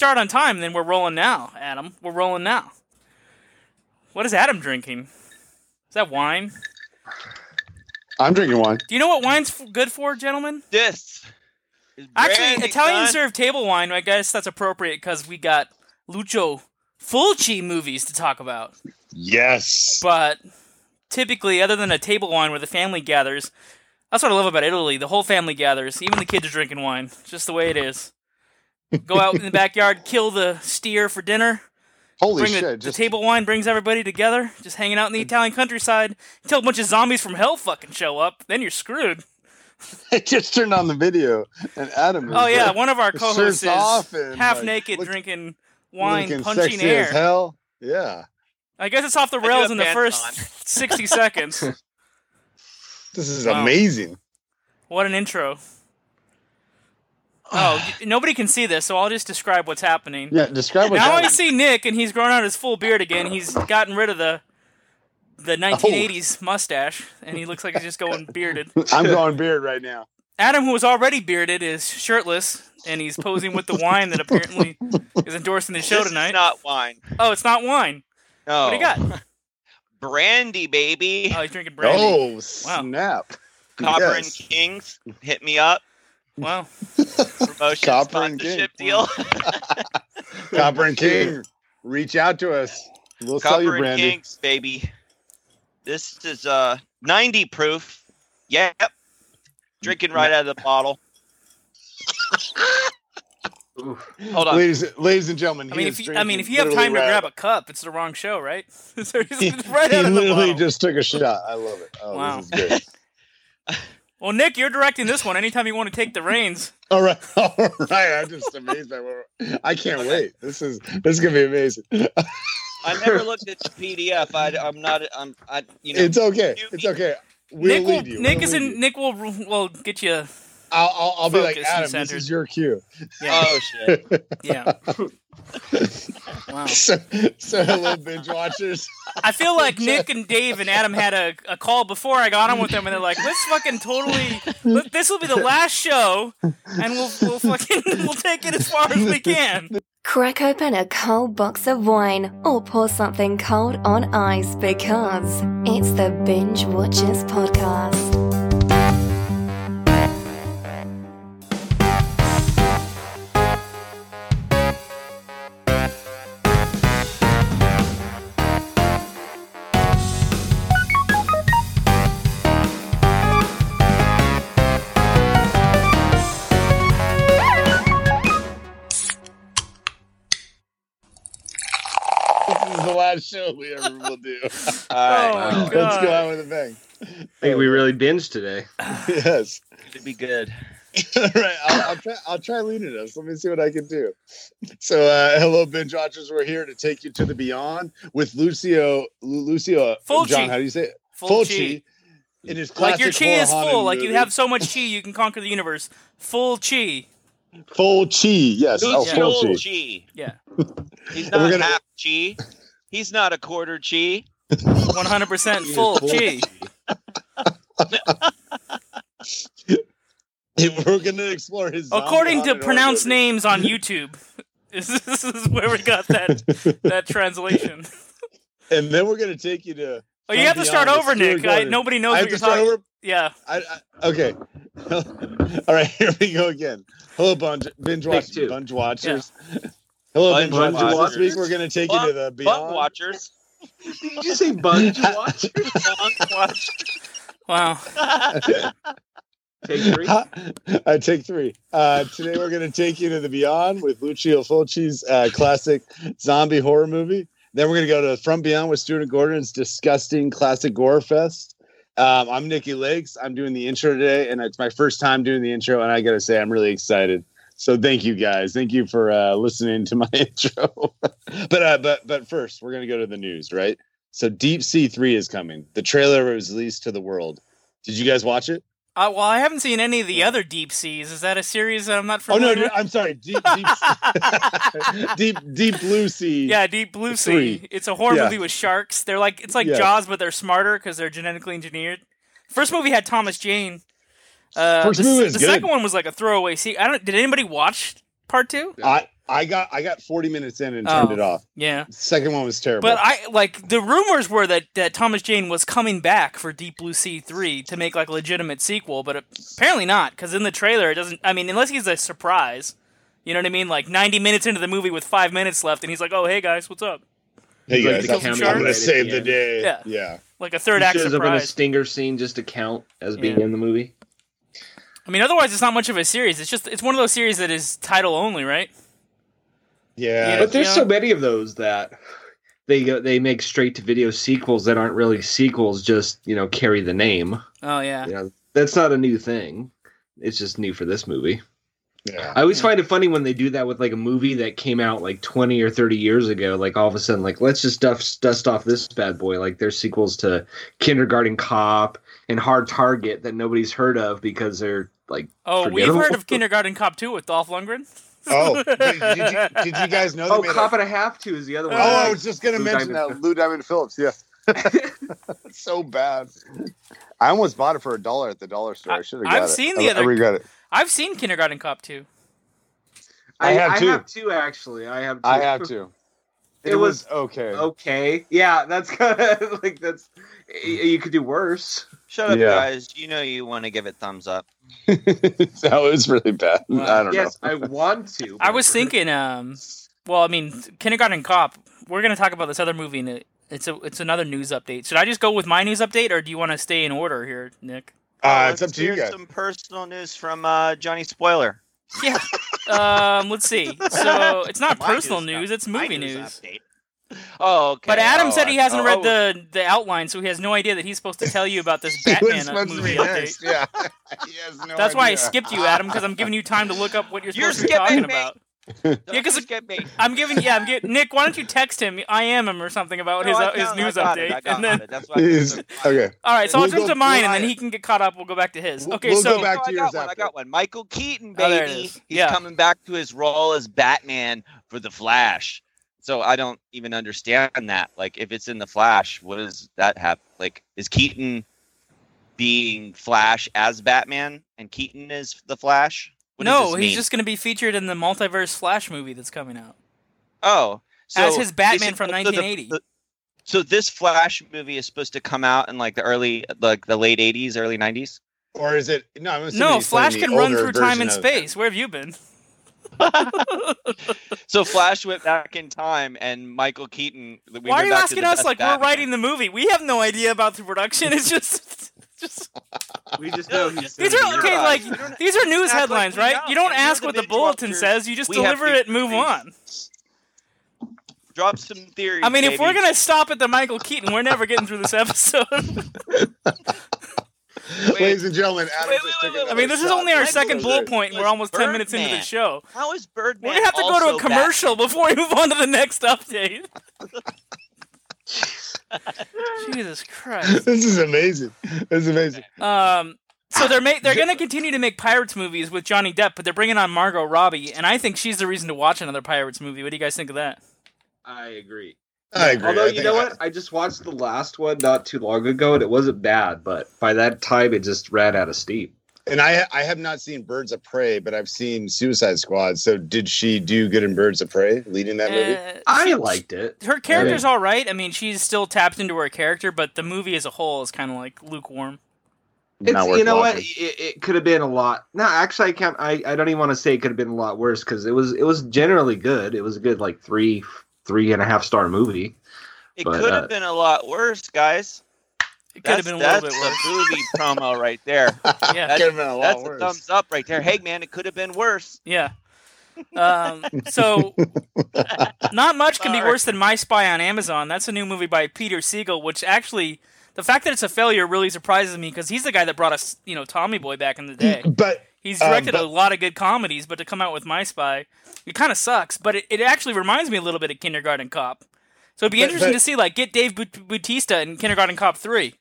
start on time, then we're rolling now, Adam. We're rolling now. What is Adam drinking? Is that wine? I'm drinking wine. Do you know what wine's f- good for, gentlemen? This. Actually, Italian son. served table wine. I guess that's appropriate because we got Lucio Fulci movies to talk about. Yes. But typically, other than a table wine where the family gathers, that's what I love about Italy. The whole family gathers. Even the kids are drinking wine. It's just the way it is. Go out in the backyard, kill the steer for dinner. Holy Bring shit! the, just the table wine brings everybody together, just hanging out in the Italian countryside until a bunch of zombies from hell fucking show up. Then you're screwed. I just turned on the video, and Adam. Is Oh yeah, like, one of our co-hosts is half like, naked, look- drinking wine, looking punching sexy air. as hell. Yeah, I guess it's off the rails in the first on. 60 seconds. this is Wow. amazing. What an intro. Oh, nobody can see this, so I'll just describe what's happening. Yeah, describe what's now I see Nick, and he's grown out his full beard again. He's gotten rid of the the 1980s mustache, and he looks like he's just going bearded. I'm going beard right now. Adam, who was already bearded, is shirtless, and he's posing with the wine that apparently is endorsing the show This is tonight. not wine. oh, it's not wine. No. What do you got? Brandy, baby. Oh, he's drinking brandy. Oh Wow. snap! Copper yes. and Kings. Hit me up. Wow. Promotion Copper and sponsorship King. deal. Copper and King, reach out to us. We'll sell you Copper and brandy. Kings, baby. This is uh 90 proof. Yep. Drinking right out of the bottle. Hold on. Ladies, ladies and gentlemen, I mean, if you, I mean, if you have time to right grab a cup, it's the wrong show, right? So he, right he out of the literally bottle. just took a shot. I love it. Oh, Wow. This is great. Well, Nick, you're directing this one. Anytime you want to take the reins. All right, all right. I'm just amazed by what I can't wait. This is this is gonna be amazing. I never looked at the PDF. I, I'm not. I'm. I. You know. It's okay. you- It's okay. We'll Nick will. you. Nick We'll is in. you. Nick will. Will get you. I'll, I'll, I'll be like focused Adam. This is your cue. Yeah. oh shit. yeah. Wow. So, so hello, binge watchers. I feel like Nick and Dave and Adam had a, a call before I got on with them, and they're like, "Let's fucking totally. Let, this will be the last show, and we'll we'll fucking we'll take it as far as we can." Crack open a cold box of wine or pour something cold on ice because it's the Binge Watchers Podcast. This is the show we ever will do. All right. Oh Let's go on with a bang. I think we really binged today. Yes. It'd be good. All right, I'll, I'll try. I'll try leading us. Let me see what I can do. So, uh, hello, binge watchers. We're here to take you to the beyond with Lucio. Lucio. Fulci. John, how do you say it? Full Fulci. In his Like your chi is horror full. Like haunted you have so much chi, you can conquer the universe. Full chi. full chi. Yes. Oh, Lucio full chi. Chi. Yeah. He's And not gonna- half Chi. He's not a quarter Chi. 100% full full chi. We're gonna explore his. According to haunted pronounced names on YouTube. This this is where we got that that translation. and then we're gonna take you to. Oh, you have to start over, Nick. I, nobody knows I what to you're start talking. over. Yeah. I, I okay. All right, here we go again. Hello, binge, binge Take watchers. Binge watchers. Hello, Bunge binge watchers. watchers. This week we're gonna take you to the Bug beyond. watchers. Did you say bunch watch? Bug watch. Wow. Take three. I take three. Uh, today we're going to take you to the beyond with Lucio Fulci's uh, classic zombie horror movie. Then we're going to go to From Beyond with Stuart Gordon's disgusting classic gore fest. Um, I'm Nikki Lakes. I'm doing the intro today, and it's my first time doing the intro, and I got to say I'm really excited. So thank you guys. Thank you for uh, listening to my intro. but uh, but but first, we're going to go to the news, right? So Deep Sea Three is coming. The trailer was released to the world. Did you guys watch it? Uh, well, I haven't seen any of the other deep seas. Is that a series that I'm not familiar? Oh no, no. I'm sorry. Deep, deep, deep, deep blue sea. Yeah, Deep Blue Sea. Three. It's a horror Yeah. movie with sharks. They're like it's like Yeah. Jaws, but they're smarter because they're genetically engineered. First movie had Thomas Jane. Uh, First the, movie s- was the good. second one was like a throwaway. See, I don't. Did anybody watch part two? I I got I got 40 minutes in and turned Oh. it off. Yeah. Second one was terrible. But I like the rumors were that, that Thomas Jane was coming back for Deep Blue Sea three to make like a legitimate sequel, but apparently not because in the trailer it doesn't. I mean, unless he's a surprise, you know what I mean? Like ninety minutes into the movie with five minutes left, and he's like, "Oh, hey guys, what's up?" hey Like guys, the I'm, I'm gonna save the the day. Yeah. yeah. Like a third He act shows up in a surprise. stinger scene just to count as being Yeah. in the movie. I mean, otherwise it's not much of a series. It's just it's one of those series that is title only, right? Yeah. But there's Yeah. so many of those that they go, they make straight to video sequels that aren't really sequels, just you know carry the name. Oh yeah. You know, that's not a new thing. It's just new for this movie. yeah. I always Yeah. find it funny when they do that with like a movie that came out like 20 or 30 years ago. Like all of a sudden, like let's just dust dust off this bad boy. Like there's sequels to Kindergarten Cop and Hard Target that nobody's heard of because they're like Oh, we've heard of Kindergarten Cop two with Dolph Lundgren. Oh, did, did you, did you guys know? oh, made a- Cop and a Half Two is the other Oh, one. I was just gonna Lou mention Diamond that Lou Diamond Phillips. Yeah, so bad. I almost bought it for a dollar at the dollar store. I should have. I've got it. seen I- the I other- regret it. I've seen Kindergarten Cop two. I have I two. have two actually. I have. Two. I have to. It, It was, was- okay. Okay, yeah, that's kind of like that's. You could do worse. Shut up, Yeah. guys. You know you want to give it thumbs up. that was really bad. I don't Yes, know. Yes, I want to. I was thinking, um, well, I mean, Kindergarten Cop. We're gonna talk about this other movie, and it's a it's another news update. Should I just go with my news update, or do you want to stay in order here, Nick? Uh, it's up to you guys. Some personal news from uh, Johnny Spoiler. Yeah. um, let's see. So it's not My personal news news; it's movie news. update. Oh, okay. But Adam Oh, said he hasn't oh, read oh, the the outline, so he has no idea that he's supposed to tell you about this Batman supposed to movie be update. Yeah. He has no That's why I skipped you, Adam, because I'm giving you time to look up what you're You're supposed to be talking me. about. Don't Yeah, 'cause just. I'm giving, yeah, I'm giving Nick. Why don't you text him? I am him or something about No, his uh, his news update, It, I got and then. That's why I He's- took so okay. all right. So I'll We'll jump go to mine, and then he can get caught up. We'll go back to his. We'll- Okay, we'll so go back No, to I got one. I got one. Michael Keaton, Oh, there it baby. is. He's Yeah. coming back to his role as Batman for the Flash. So I don't even understand that. Like, if it's in the Flash, what does that have? Like, is Keaton being Flash as Batman, and Keaton is the Flash? What no, he's mean? just going to be featured in the multiverse Flash movie that's coming out oh, so as his Batman from so the- 1980. the- So this Flash movie is supposed to come out in like the early, like the late '80s, early '90s. Or is it? No, I'm assuming no, Flash can run through time and of- space. Where have you been? So Flash went back in time, and Michael Keaton. we Why are you asking us like Batman. we're writing the movie? We have no idea about the production. It's just, just We just know these are okay. Like these are news act like headlines, right? You don't ask the what the bulletin says. You just We deliver it and move theories. on. Drop some theories. I mean, if we're gonna stop at the Michael Keaton, we're never getting through this episode. Ladies and gentlemen, Adam Wait, just wait, took wait, I mean, this is only our Michael second bullet point. We're was almost ten minutes into the show. how is Birdman? We're gonna have to go to a commercial before we move on to the next update. Jesus Christ. This is amazing. This is amazing. Um, so they're ma- they're gonna continue to make pirates movies with Johnny Depp, but they're bringing on Margot Robbie, and I think she's the reason to watch another pirates movie. What do you guys think of that? I agree. I agree. Although I you know I- what, I just watched the last one not too long ago, and it wasn't bad. But by that time, it just ran out of steam. And I I have not seen Birds of Prey, but I've seen Suicide Squad. So did she do good in Birds of Prey, leading that movie? Uh, I she- liked it. her character's all right. I mean, she's still tapped into her character, but the movie as a whole is kind of like lukewarm. It's, you know what? It, it could have been a lot. No, actually, I can't. I, I don't even want to say it could have been a lot worse because it was it was generally good. It was a good like three three and a half star movie. It but, could uh, have been a lot worse, guys. It could have been a little bit worse. the movie promo right there. Yeah, That's, Could have been a lot that's a thumbs up right there. Hey, man, it could have been worse. yeah. Um, so, not much can be worse than My Spy on Amazon. That's a new movie by Peter Segal, which actually, the fact that it's a failure really surprises me because he's the guy that brought us, you know, Tommy Boy back in the day. But He's Um, directed but- a lot of good comedies, but to come out with My Spy, it kind of sucks. But it, it actually reminds me a little bit of Kindergarten Cop. So it'd be But- interesting but- to see, like, get Dave Bautista in Kindergarten Cop three.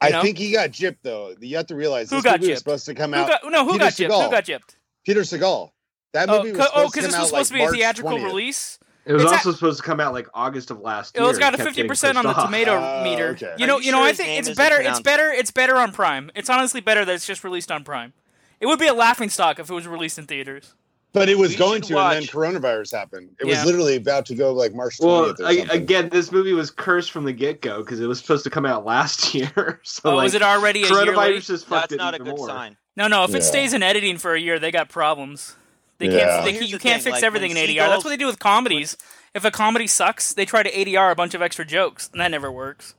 I know? think he got gypped though. You have to realize Who this got movie was supposed to come Who out. got no? Who Peter got gypped? Who got gypped? Peter Segal. That Oh, movie was supposed oh, to because come this out was supposed like to be a March theatrical 20th. release. It was It's also supposed to come out like August of last year. It year. was got a fifty percent on the tomato Oh, meter. okay. You Are know, you you know. I think it's better. It's better. It's better on Prime. It's honestly better that it's just released on Prime. It would be a laughing stock if it was released in theaters. But it was We going should to, and then coronavirus happened. It Yeah. was literally about to go like March 20th Well, or I, something. again, this movie was cursed from the get go because it was supposed to come out last year. So oh, like, was it already a year coronavirus late? just fucked That's it not a good more. sign. No, no. If it stays in editing for a year, they got problems. They Yeah. can't. They, you the can't thing, fix like, everything in when ADR. That's what they do with comedies. If a comedy sucks, they try to ADR a bunch of extra jokes, and that never works.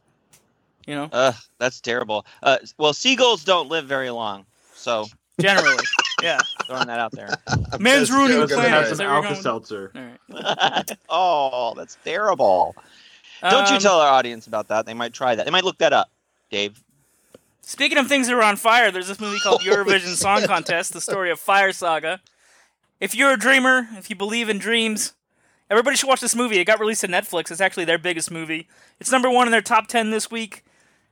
You know, Ugh, that's terrible. Uh, well, seagulls don't live very long, so generally, yeah. throwing that out there. Man's Just ruining the joking, planet. Have right. Is some that where you're Alka? Seltzer. All right. oh, that's terrible. Don't you Um, tell our audience about that. They might try that. They might look that up, Dave. Speaking of things that are on fire, there's this movie called Holy Eurovision Song Contest, the story of Fire Saga. If you're a dreamer, if you believe in dreams, everybody should watch this movie. It got released on Netflix. It's actually their biggest movie. It's number one in their top 10 this week.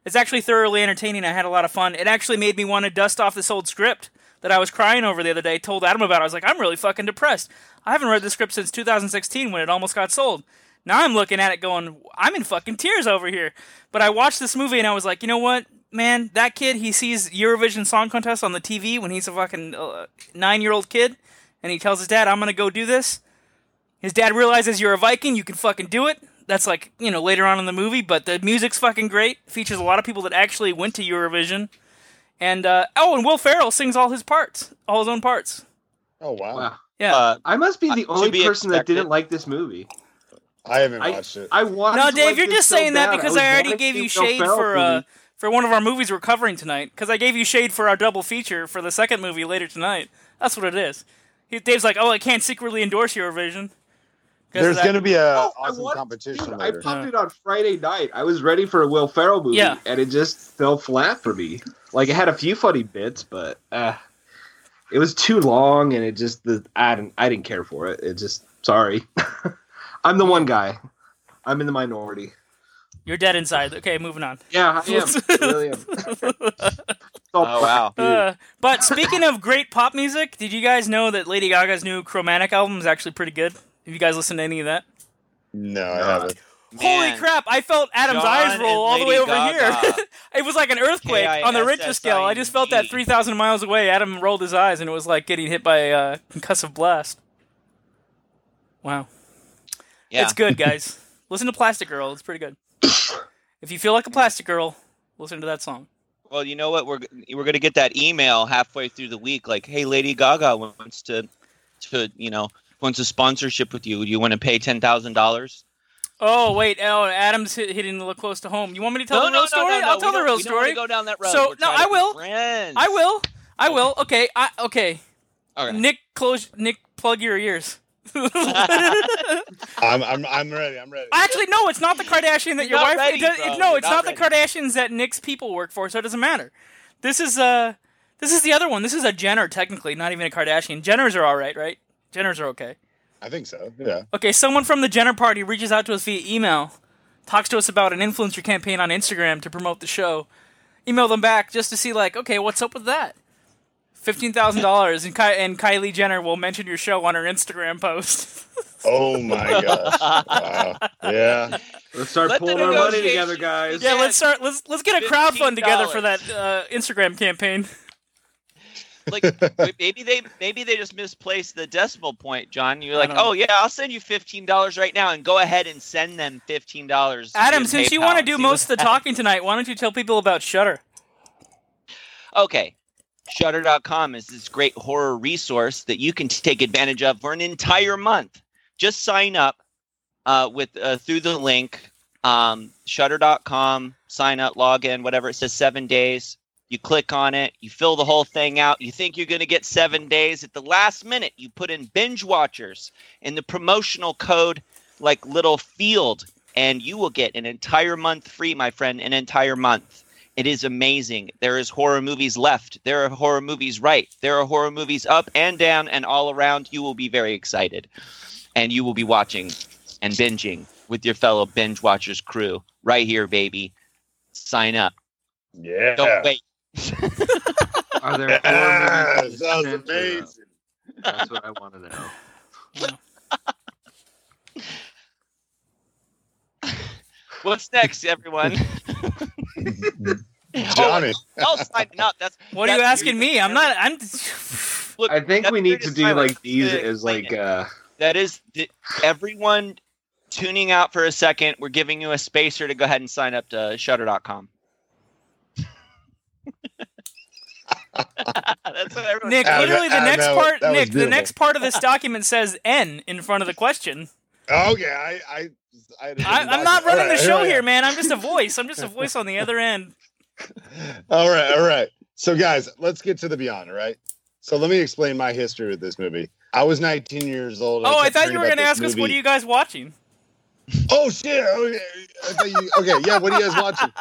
It's actually thoroughly entertaining. I had a lot of fun. It actually made me want to dust off this old script that I was crying over the other day. Told Adam about. it. I was like, I'm really fucking depressed. I haven't read the script since 2016 when it almost got sold. Now I'm looking at it going, I'm in fucking tears over here. But I watched this movie and I was like, you know what, man? That kid, he sees Eurovision Song Contest on the TV when he's a fucking uh, nine year old kid, and he tells his dad, I'm gonna go do this. His dad realizes you're a Viking, you can fucking do it. That's like, you know, later on in the movie, but the music's fucking great. Features a lot of people that actually went to Eurovision. And, uh, oh, and Will Ferrell sings all his parts, all his own parts. oh wow. Wow. Yeah. Uh, I must be Uh, the to only be person that didn't like this movie. I haven't I- watched it. I wanted. no, Dave, like you're this just so saying that because was I, already gave you shade Ferrell for uh, for one of our movies we're covering tonight. Because I gave you shade for our double feature for the second movie later tonight. That's what it is. He, Dave's like, oh, I can't secretly endorse Eurovision. 'Cause of There's going to be a Oh, awesome want- competition Dude, I later. popped it on Friday night. I was ready for a Will Ferrell movie, Yeah. and it just fell flat for me. Like it had a few funny bits, but uh, it was too long, and it just the I didn't I didn't care for it. It just sorry. I'm the one guy. I'm in the minority. You're dead inside. Okay, moving on. Yeah, I am. I really am. Oh, wow. Uh, but speaking of great pop music, did you guys know that Lady Gaga's new Chromatica album is actually pretty good? Have you guys listened to any of that? No, I haven't. Holy crap! I felt Adam's John eyes roll all the way over Gaga. here. it was like an earthquake on the Richter scale. I just felt that 3,000 miles away. Adam rolled his eyes, and it was like getting hit by a concussive blast. Wow. Yeah. It's good, guys. listen to Plastic Girl. It's pretty good. if you feel like a plastic girl, listen to that song. Well, you know what? We're we're gonna get that email halfway through the week, like, "Hey, Lady Gaga wants to, to you know, wants a sponsorship with you. Do you want to pay ten thousand dollars?" Oh, wait. Oh, Adam's hit, hitting a little close to home. You want me to tell the real story? I'll tell the real story. Go down that road. So, We're no, I will. I will. I will. Okay. I, okay. Okay. Nick, close. Nick, plug your ears. I'm, I'm, I'm ready. I'm ready. Actually, no, it's not the Kardashian that You're your wife. ready, it does, it- no, You're it's not not, the Kardashians that Nick's people work for, so it doesn't matter. This is uh, this is the other one. This is a Jenner, technically, not even a Kardashian. Jenners are all right, right? Jenners are okay. I think so. Yeah. Okay, someone from the Jenner party reaches out to us via email, talks to us about an influencer campaign on Instagram to promote the show. Email them back just to see, like, okay, what's up with that? Fifteen thousand dollars, and Ky- and Kylie Jenner will mention your show on her Instagram post. Oh my gosh. Wow. Yeah. Let's start Let the pulling our money together, guys. yeah, Yeah. let's start. Let's let's get a crowdfund together for that uh, Instagram campaign. Like maybe they maybe they just misplaced the decimal point, John. You're like, oh yeah, I'll send you fifteen dollars right now, and go ahead and send them fifteen dollars. Adam, since you want to do most of the talking tonight, why don't you tell people about Shudder? Okay. Shudder.com is this great horror resource that you can take advantage of for an entire month. Just sign up uh, with uh, through the link um, Shudder.com. Sign up, log in, whatever. It says seven days. You click on it. You fill the whole thing out. You think you're going to get seven days. At the last minute, you put in binge watchers in the promotional code, like little field, and you will get an entire month free, my friend. An entire month. It is amazing. There is horror movies left. There are horror movies right. There are horror movies up and down and all around. You will be very excited. And you will be watching and binging with your fellow binge watchers crew right here, baby. Sign up. Yeah. Don't wait. Are there horror Yeah, movies? sounds amazing. That's what I want to know. What's next, everyone? Johnny. Oh, signing up. That's What are you asking me? I'm not. I'm. Look, I think we need to as do like these Good as like uh That is th- everyone tuning out for a second. We're giving you a spacer to go ahead and sign up to Shudder.com. That's what everyone. Nick, Adam- literally the next that part. that was Nick, the next part of this document says N in front of the question. Oh, okay, I, I, I, I, I'm not running All right, the show all right. here, man. I'm just a voice. I'm just a voice on the other end. All right, all right. So, guys, let's get to the beyond. Right. So, let me explain my history with this movie. I was 19 years old. Oh, I kept thought you were going to this ask us what are you guys watching? Oh shit! Oh, okay, I you, okay, yeah. What are you guys watching?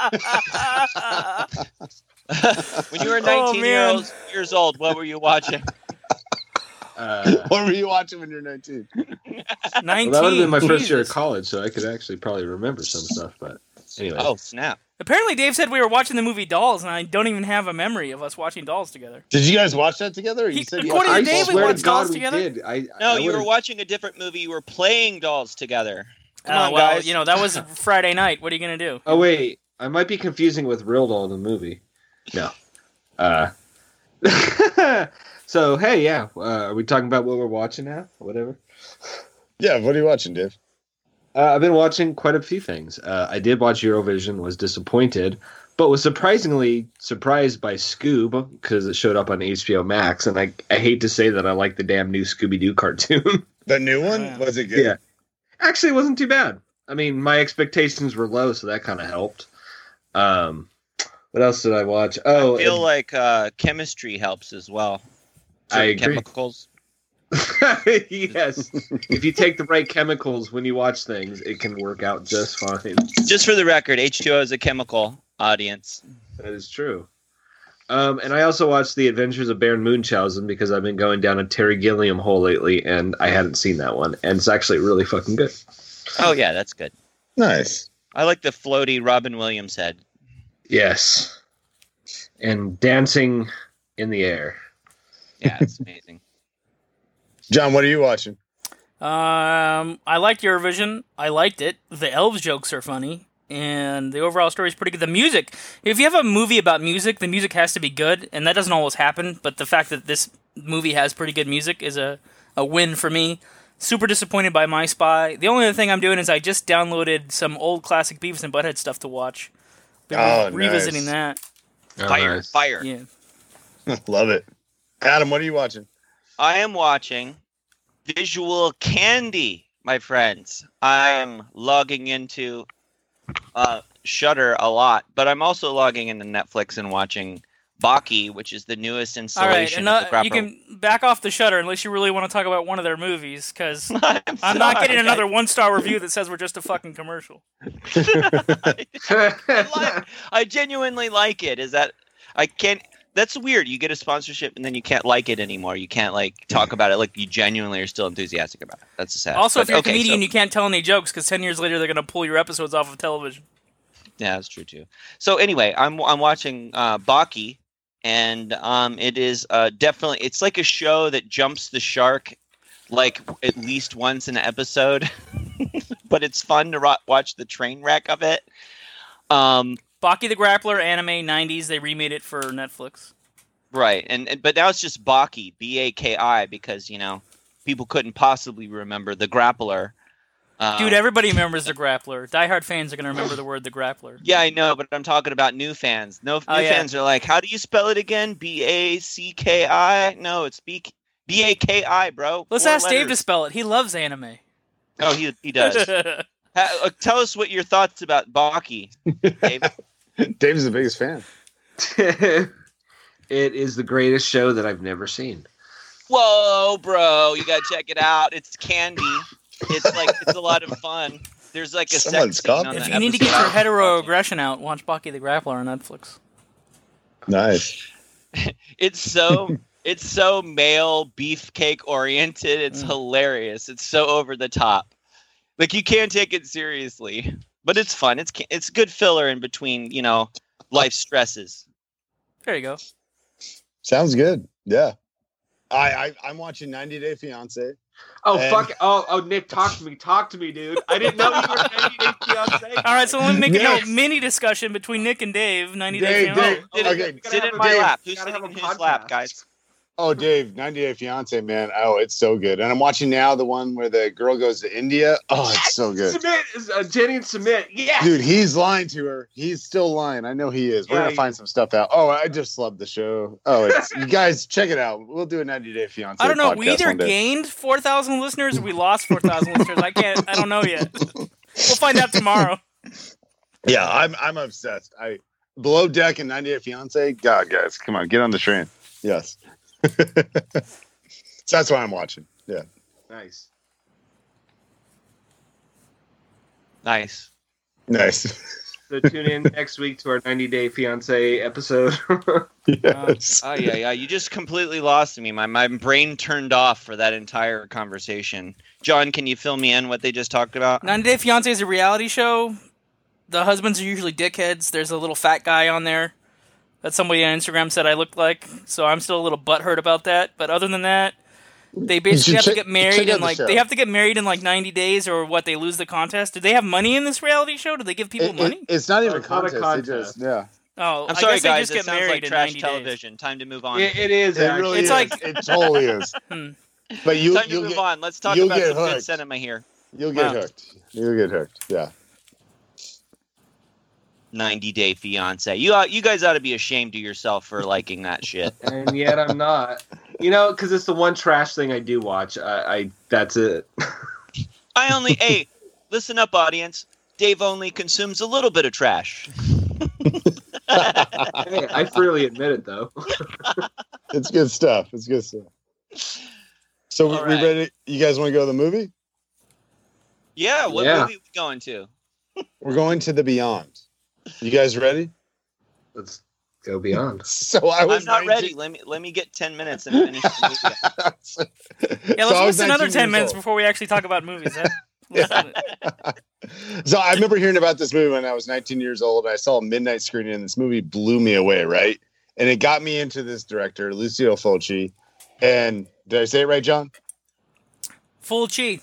when you were Oh, 19 man. years, years old, what were you watching? uh what were you watching when you're 19? 19. well, that would have been my first year of college, so I could actually probably remember some stuff. But anyway, Oh snap! Apparently, Dave said we were watching the movie Dolls, and I don't even have a memory of us watching Dolls together. Did you guys watch that together? Or you He- said according watched to it? Dave, we watched to God Dolls we together? did. I, No, I you were watching a different movie. You were playing dolls together. Come Uh, on, well, guys. you know that was Friday night. What are you gonna do? Oh wait, I might be confusing with Real Doll the movie. No. Uh. so hey, yeah, uh, are we talking about what we're watching now? Whatever. Yeah. What are you watching, Dave? Uh, I've been watching quite a few things. Uh, I did watch Eurovision, was disappointed, but was surprisingly surprised by Scoob because it showed up on HBO Max, and I I hate to say that I like the damn new Scooby Doo cartoon. The new one Yeah. was it good? Yeah. Actually, it wasn't too bad. I mean, my expectations were low, so that kind of helped. Um, what else did I watch? Oh, I feel and- like uh, chemistry helps as well. I agree. Chemicals. yes. if you take the right chemicals when you watch things, it can work out just fine. Just for the record, H2O is a chemical audience. That is true. Um, and I also watched The Adventures of Baron Munchausen because I've been going down a Terry Gilliam hole lately, and I hadn't seen that one, and it's actually really fucking good. Oh yeah, that's good. Nice. I like the floaty Robin Williams head. Yes. And dancing in the air. Yeah, it's amazing. John, what are you watching? Um, I liked Eurovision. I liked it. The elves jokes are funny, and the overall story is pretty good. The music, if you have a movie about music, the music has to be good, and that doesn't always happen. But the fact that this movie has pretty good music is a a win for me. Super disappointed by My Spy. The only other thing I'm doing is I just downloaded some old classic Beavis and Butthead stuff to watch. Been Oh, revisiting nice. that. Fire, fire. Yeah. Love it. Adam, what are you watching? I am watching Visual Candy, my friends. I am logging into uh, Shudder a lot, but I'm also logging into Netflix and watching Baki, which is the newest All right, installation and of the uh, you can back off the Shudder unless you really want to talk about one of their movies, because I'm, I'm not getting another one star review that says we're just a fucking commercial. I, like, I genuinely like it. Is that I can't. That's weird. You get a sponsorship and then you can't like it anymore. You can't like talk about it like you genuinely are still enthusiastic about it. That's sad. Also, But, if you're okay, a comedian, so- you can't tell any jokes because ten years later they're gonna pull your episodes off of television. Yeah, that's true too. So anyway, I'm I'm watching uh, Baki, and um, it is uh, definitely it's like a show that jumps the shark, like at least once in an episode, but it's fun to ro- watch the train wreck of it. Um, Baki the Grappler anime '90s. They remade it for Netflix. right, and, and but now it's just Baki, B A K I, because you know people couldn't possibly remember the grappler. Uh, Dude, everybody remembers the Grappler. Die Hard fans are gonna remember the word the Grappler. Yeah, I know, but I'm talking about new fans. No, Oh, new yeah. fans are like, "How do you spell it again? B A C K I? No, it's B B A K I, bro." Let's Four ask Dave to spell it. He loves anime. Oh, he he does. Ha- uh, tell us what your thoughts about Baki. Dave. Dave's the biggest fan. it is the greatest show that I've never seen. Whoa, bro, you gotta check it out. It's candy. It's like it's a lot of fun. There's like a Someone's sex scene on if that you need to get your episode. hetero aggression out, watch Baki the Grappler on Netflix. Nice. It's so it's so male beefcake oriented. It's Mm. hilarious. It's so over the top. Like you can't take it seriously, but it's fun. It's ca- it's good filler in between, you know, life stresses. There you go. Sounds good. Yeah. I, I I'm watching 90 Day Fiance. Oh And- fuck! Oh oh, Nick, talk to me, talk to me, dude. I didn't know you were 90 Day Fiance. All right, so let me make Yes. a no, mini discussion between Nick and Dave. 90 Day Dave, Fiancé. Dave, oh, Sit, okay, in, sit in Dave, my lap. Who's sitting in a whose lap, guys? Oh, Dave, 90 Day Fiance, man. Oh, it's so good. And I'm watching now the one where the girl goes to India. Oh, it's so good. Sumit, uh, Jenny and Sumit. Yeah. Dude, he's lying to her. He's still lying. I know he is. We're Yeah, gonna find some stuff out. Oh, I just love the show. Oh, it's you guys check it out. We'll do a 90 Day Fiance. I don't know. We either gained four thousand listeners or we lost four thousand listeners. I can't. I don't know yet. We'll find out tomorrow. Yeah, I'm I'm obsessed. I below deck and 90 Day Fiance. God, guys, come on, get on the train. Yes. so that's why I'm watching. Yeah. Nice. Nice. Nice. So tune in next week to our 90 Day Fiance episode. yes. Oh yeah, yeah. You just completely lost me. My my brain turned off for that entire conversation. John, can you fill me in what they just talked about? 90 Day Fiance is a reality show. The husbands are usually dickheads. There's a little fat guy on there that somebody on Instagram said I looked like. So I'm still a little butthurt about that. But other than that, they basically have check- to get married and in the like they have to get married in like 90 days or what they lose the contest. Do they have money in this reality show? Do they give people It- it- money? it's not even it's not a contest. They contest. just yeah. Oh, I'm I sorry, guess guys. just It get sounds married like in trash 90 days. television. Time to move on. it, it is. It really It's is. like- it totally is. Hmm. But you Time to you'll move get, on. Let's talk about get some good cinema here. you'll get Wow. hooked. You'll get hooked. Yeah. 90 Day Fiance. You ought- you guys ought to be ashamed of yourself for liking that shit. and yet I'm not. You know, because it's the one trash thing I do watch. I, I that's it. I only hey, listen up, audience. Dave only consumes a little bit of trash. Hey, I freely admit it though. It's good stuff. It's good stuff. So we All we ready? You guys want to go to the movie? Yeah, what Yeah. movie are we going to? We're going to the Beyond. You guys ready? Let's go beyond. So I was I'm not 19 ready. Let me let me get 10 minutes and finish the movie. So- Yeah, let's I was waste another 10 minutes old. before we actually talk about movies. Eh? Huh? so I remember hearing about this movie when I was 19 years old. I saw a midnight screening, and this movie blew me away, right? And it got me into this director, Lucio Fulci. And did I say it right, John? Full chi.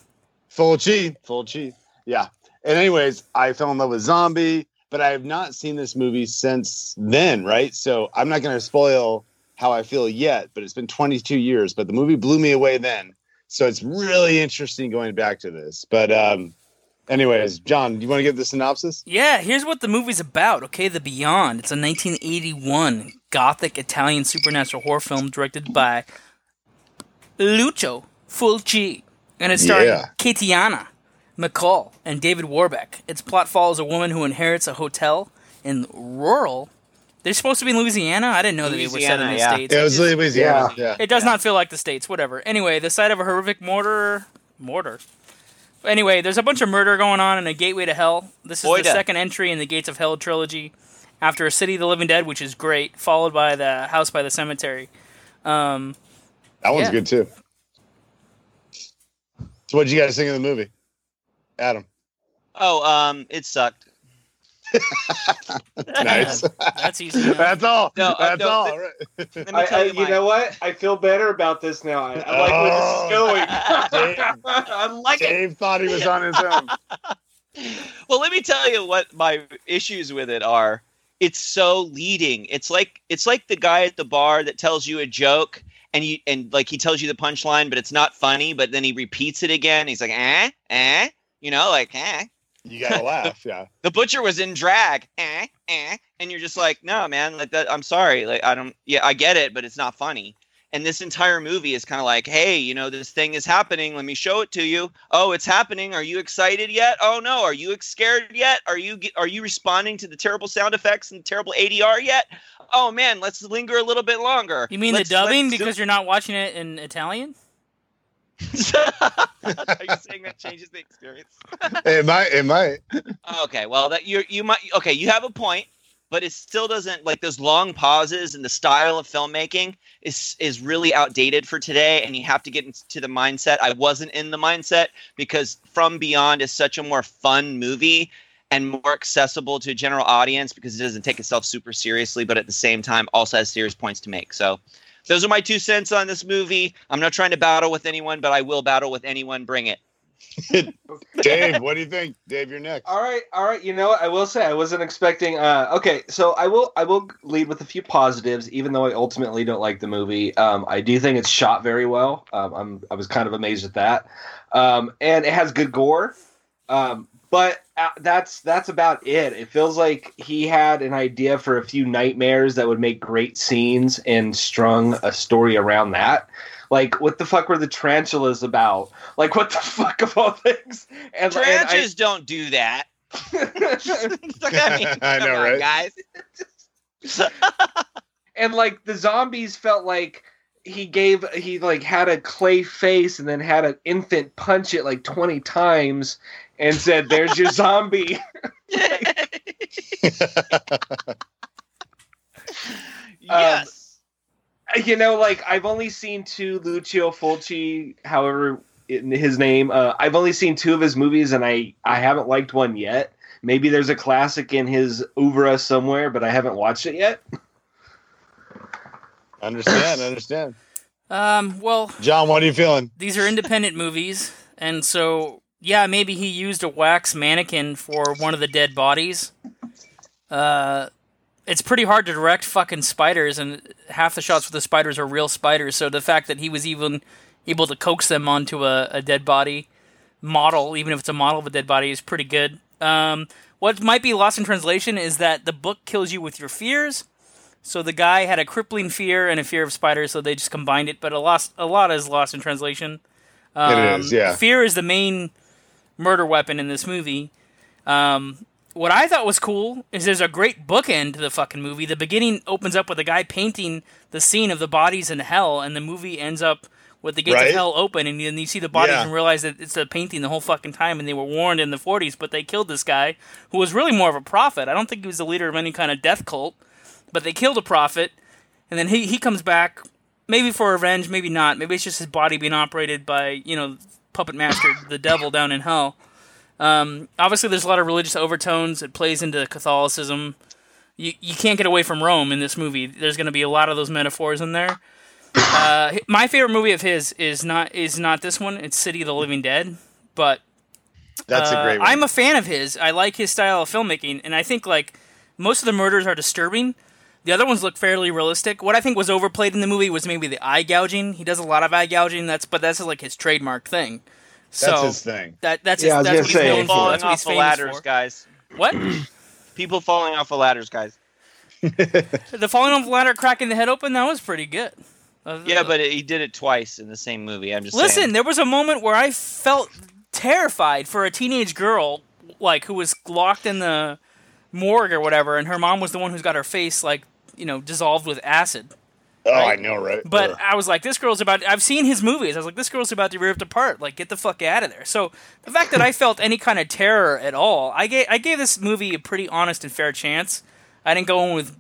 Fulci. Fulci. Yeah. And anyways, I fell in love with Zombie, but I have not seen this movie since then, right? So I'm not going to spoil how I feel yet, but it's been 22 years. But the movie blew me away then. So it's really interesting going back to this. But um, anyways, John, do you want to give the synopsis? Yeah, here's what the movie's about. Okay, The Beyond. It's a 1981 gothic Italian supernatural horror film directed by Lucio Fulci, and it's starring Yeah. Catriona MacColl and David Warbeck. Its plot follows a woman who inherits a hotel in rural. They're supposed to be in Louisiana. I didn't know that they were set in the yeah. states. Yeah, it was Louisiana. Yeah. it does not feel like the states. Whatever. Anyway, the site of a horrific mortar. Mortar. Anyway, there's a bunch of murder going on in a gateway to hell. This is the second entry in the Gates of Hell trilogy. After a City of the Living Dead, which is great, followed by the House by the Cemetery. Um, That one's Yeah. good too. So, what did you guys think of the movie, Adam? Oh, um it sucked. Nice. that's easy. enough. That's all. No, uh, That's no, all. th- Right. Let me I, tell I, you, you know what? I feel better about this now. I, I like where this is going. I like it. Dave thought he was on his own. Well, let me tell you what my issues with it are. It's so leading. It's like it's like the guy at the bar that tells you a joke and you and like he tells you the punchline, but it's not funny, but then he repeats it again. He's like, eh, eh, you know, like, eh. You gotta laugh. Yeah. The butcher was in drag, eh, eh, and you're just like, no, man, like that. I'm sorry, like I don't. Yeah, I get it, but it's not funny. And this entire movie is kind of like, hey, you know, this thing is happening. Let me show it to you. Oh, it's happening. Are you excited yet? Oh no, are you scared yet? Are you ge- are you responding to the terrible sound effects and terrible ADR yet? Oh man, let's linger a little bit longer. You mean Let's- the dubbing let's do- because you're not watching it in Italian? are you saying that changes the experience? It might. It might. Oh, okay, well that you you might okay, you have a point, but it still doesn't like those long pauses and the style of filmmaking is is really outdated for today and you have to get into the mindset. I wasn't in the mindset because From Beyond is such a more fun movie and more accessible to a general audience because it doesn't take itself super seriously but at the same time also has serious points to make. So those are my two cents on this movie. I'm not trying to battle with anyone, but I will battle with anyone. Bring it. Dave, what do you think? Dave, you're next. All right, all right. You know, what? I will say I wasn't expecting. Uh, okay, so I will I will lead with a few positives, even though I ultimately don't like the movie. Um, I do think it's shot very well. Um, I'm I was kind of amazed at that, um, and it has good gore. Um, but uh, that's that's about it. It feels like he had an idea for a few nightmares that would make great scenes and strung a story around that. Like, what the fuck were the tarantulas about? Like, what the fuck of all things? And, Tarantulas don't do that. Like, I, mean, I know, on, right? guys. and like the zombies felt like he gave he like had a clay face and then had an infant punch it like 20 times and said there's your zombie. Yes. you know like i've only seen two lucio fulci however in his name uh, i've only seen two of his movies and i i haven't liked one yet. Maybe there's a classic in his oeuvre somewhere but i haven't watched it yet understand, understand. Um, well, John, what are you feeling? these are independent movies, and so yeah, maybe he used a wax mannequin for one of the dead bodies. Uh, it's pretty hard to direct fucking spiders, and half the shots with the spiders are real spiders. So the fact that he was even able to coax them onto a, a dead body model, even if it's a model of a dead body, is pretty good. Um, what might be lost in translation is that the book kills you with your fears. So the guy had a crippling fear and a fear of spiders, so they just combined it. But a lost, a lot is lost in translation. Um, It is, yeah. Fear is the main murder weapon in this movie. Um, what I thought was cool is there's a great bookend to the fucking movie. The beginning opens up with a guy painting the scene of the bodies in hell, and the movie ends up with the gates Right. of hell open, and then you see the bodies Yeah. and realize that it's a painting the whole fucking time, and they were warned in the 40s, but they killed this guy who was really more of a prophet. I don't think he was the leader of any kind of death cult, but they killed a prophet, and then he he comes back, maybe for revenge, maybe not. Maybe it's just his body being operated by you know puppet master, the devil down in hell. Um, obviously, there's a lot of religious overtones. It plays into Catholicism. You you can't get away from Rome in this movie. There's going to be a lot of those metaphors in there. Uh, my favorite movie of his is not is not this one. It's City of the Living Dead, but That's a uh, great one. I'm a fan of his. I like his style of filmmaking, and I think like most of the murders are disturbing. The other ones look fairly realistic. What I think was overplayed in the movie was maybe the eye gouging. He does a lot of eye gouging. That's but that's like his trademark thing. So That's his thing. that that's Yeah, his, was that's what gonna he's known for. falling That's what off he's of famous ladders, for. guys. What? People falling off of ladders, guys. the falling off the ladder, cracking the head open. That was pretty good. Uh, Yeah, but he did it twice in the same movie. I'm just Listen, saying. there was a moment where I felt terrified for a teenage girl, like who was locked in the morgue or whatever, and her mom was the one who's got her face like you know dissolved with acid. Oh, right? I know, right? But. I was like, this girl's about. I've seen his movies. I was like, this girl's about to be ripped apart. Like, get the fuck out of there. So the fact that I felt any kind of terror at all, I gave I gave this movie a pretty honest and fair chance. I didn't go in with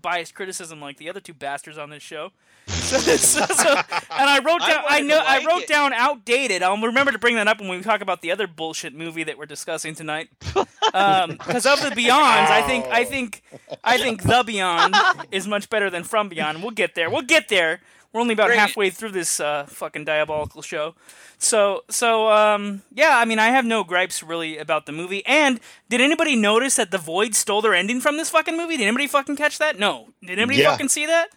biased criticism like the other two bastards on this show. So, so- so- and I wrote down. I, wanted know. to I wrote it. down outdated. I'll remember to bring that up when we talk about the other bullshit movie that we're discussing tonight. Because of the Beyonds, I think. I think. I think the Beyond is much better than From Beyond. We'll get there. We'll get there. We're only about Bring it. halfway through this uh, fucking diabolical show. So, so um, yeah. I mean, I have no gripes really about the movie. And did anybody notice that the Void stole their ending from this fucking movie? Did anybody fucking catch that? No. Did anybody Yeah. fucking see that?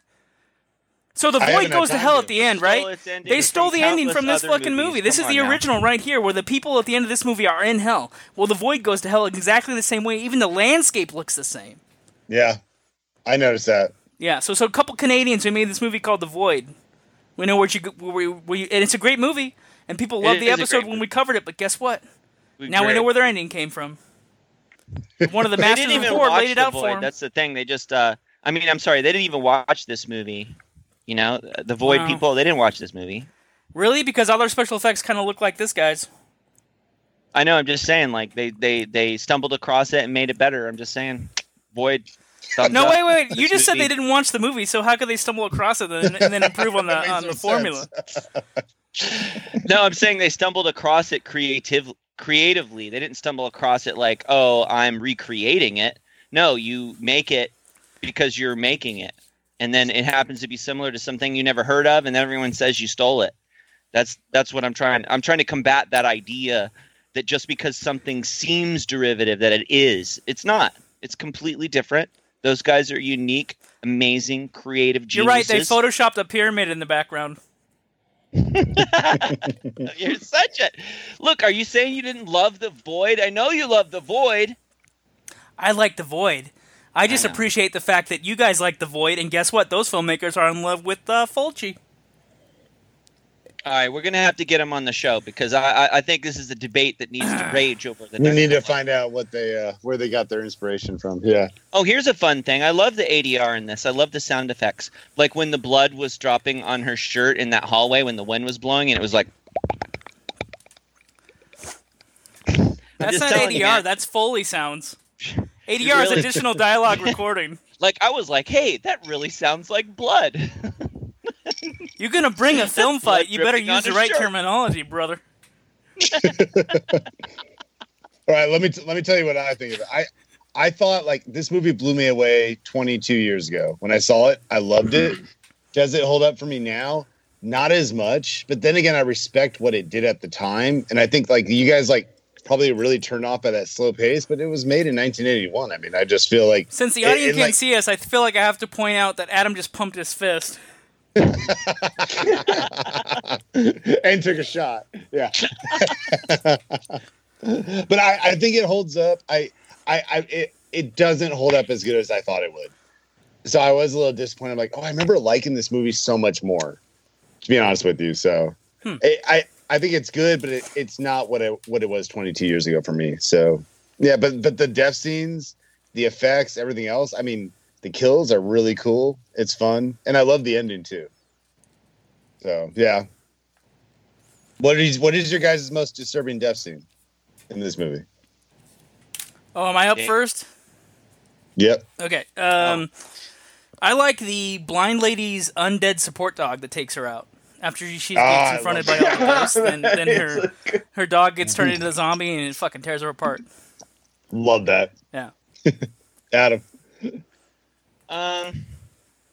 So the Void goes to hell at the end, right? its ending They stole the ending from this fucking movies. movie. This Come is the on now. original right here, where the people at the end of this movie are in hell. Well, the Void goes to hell exactly the same way. Even the landscape looks the same. yeah, I noticed that. Yeah. So, so a couple Canadians who made this movie called The Void. We know where you, where, where you and it's a great movie, and people It loved the episode great when we covered it. But guess what? We Now we know where their ending came from. One of the They masters didn't of even horror watch laid it The out for Void. him. That's the thing. They just. uh I mean, I'm sorry. They didn't even watch this movie. You know, the Void Wow. people. They didn't watch this movie. Really? Because all their special effects kind of look like this guy's. I know. I'm just saying. Like they they they stumbled across it and made it better. I'm just saying. Void. No, up. wait, wait. You This just said they didn't watch the movie, so how could they stumble across it and, and then improve on the That on the formula? No, I'm saying they stumbled across it creative creatively. They didn't stumble across it like, oh, I'm recreating it. No, you make it because you're making it, and then it happens to be similar to something you never heard of, and everyone says you stole it. That's that's what I'm trying. I'm trying to combat that idea that just because something seems derivative, that it is. It's not. It's completely different. Those guys are unique, amazing, creative geniuses. You're right. They photoshopped a pyramid in the background. You're such a look. Are you saying you didn't love the void? I know you love the void. I like the void. I just I appreciate the fact that you guys like the void, and guess what? Those filmmakers are in love with uh, Fulci. All right, we're gonna have to get him on the show because I I, I think this is a debate that needs to rage over the. We need to one. find out what they uh, where they got their inspiration from. Yeah. Oh, here's a fun thing. I love the ADR in this. I love the sound effects. Like when the blood was dropping on her shirt in that hallway when the wind was blowing, and it was like. That's not ADR. you, that's Foley sounds. ADR is really- additional dialogue recording. Like I was like, hey, that really sounds like blood. You're gonna bring a film fight. You better use the right shirt. terminology, brother. All right, let me t- let me tell you what I think of it. I I thought like this movie blew me away 22 years ago when I saw it. I loved it. Does it hold up for me now? Not as much, but then again, I respect what it did at the time, and I think like you guys like probably really turned off by that slow pace, but it was made in 1981. I mean, I just feel like Since the audience can't like- see us, I feel like I have to point out that Adam just pumped his fist. and took a shot. Yeah. but I, I think it holds up. I, I, I it, it doesn't hold up as good as I thought it would. So I was a little disappointed. I'm like, oh, I remember liking this movie so much more. To be honest with you, so Hmm. I, I, I think it's good, but it, it's not what it what it was 22 years ago for me. So yeah, but but the death scenes, the effects, everything else. I mean, the kills are really cool. It's fun, and I love the ending too. So yeah. What is what is your guys' most disturbing death scene in this movie? Oh, am I up Yeah. first? Yep. Okay. Um, I like the blind lady's undead support dog that takes her out after she she Ah, gets I confronted by all the ghosts. Then, then her like- her dog gets turned into a zombie and it fucking tears her apart. Love that. Yeah. Adam. Um,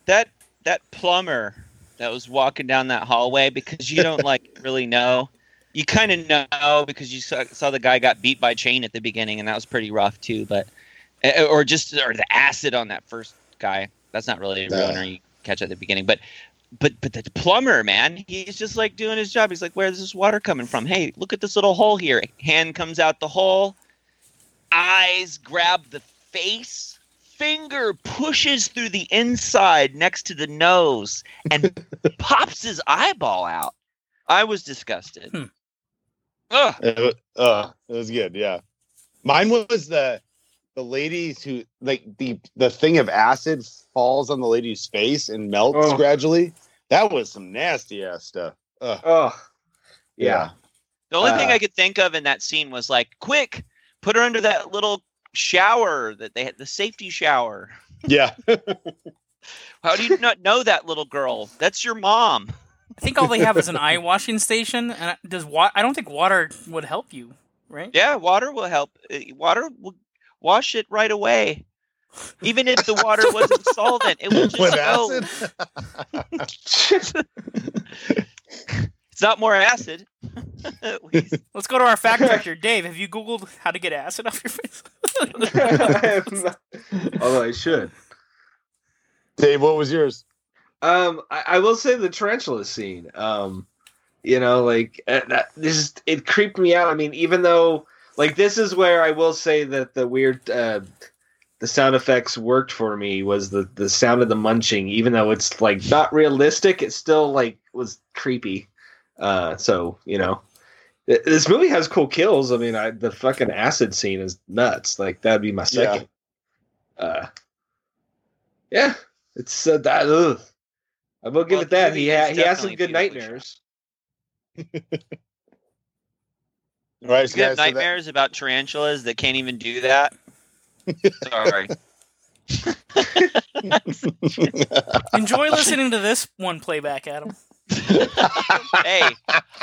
that that plumber that was walking down that hallway because you don't like really know. You kind of know because you saw, saw the guy got beat by chain at the beginning, and that was pretty rough too. But eh, or just or the acid on that first guy. That's not really a No. ruiner. You catch at the beginning, but. But but the plumber man, he's just like doing his job. He's like, "Where's this water coming from? Hey, look at this little hole here." Hand comes out the hole, eyes grab the face, finger pushes through the inside next to the nose and pops his eyeball out. I was disgusted. Hmm. Ugh. It was, uh, it was good. Yeah. Mine was the the ladies who like the the thing of acid falls on the lady's face and melts Oh. gradually. That was some nasty ass stuff. Ugh. oh, yeah. The only thing Uh. I could think of in that scene was like, quick, put her under that little shower that they had, the safety shower. Yeah. How do you not know that little girl? That's your mom. I think all they have is an eye washing station, and does wa- I don't think water would help you, right? Yeah, water will help. Uh, Water will wash it right away. Even if the water wasn't solvent, it will just With go. It's not more acid. At least. Let's go to our fact checker, Dave. Have you googled how to get acid off your face? Although I should. Dave, what was yours? Um, I, I will say the tarantula scene. Um, you know, like uh, that, this, it creeped me out. I mean, even though, like, this is where I will say that the weird, uh, the sound effects worked for me was the the sound of the munching. Even though it's like not realistic, it still like was creepy. Uh, so you know, th- this movie has cool kills. I mean, I, the fucking acid scene is nuts. Like that'd be my Yeah. second. Uh, yeah, it's uh, that. Ugh. I will give Well, it that. He ha- he has some good nightmares. All right, so You have guys, so that- nightmares about tarantulas that can't even do that. Sorry. Enjoy listening to this one playback, Adam. hey,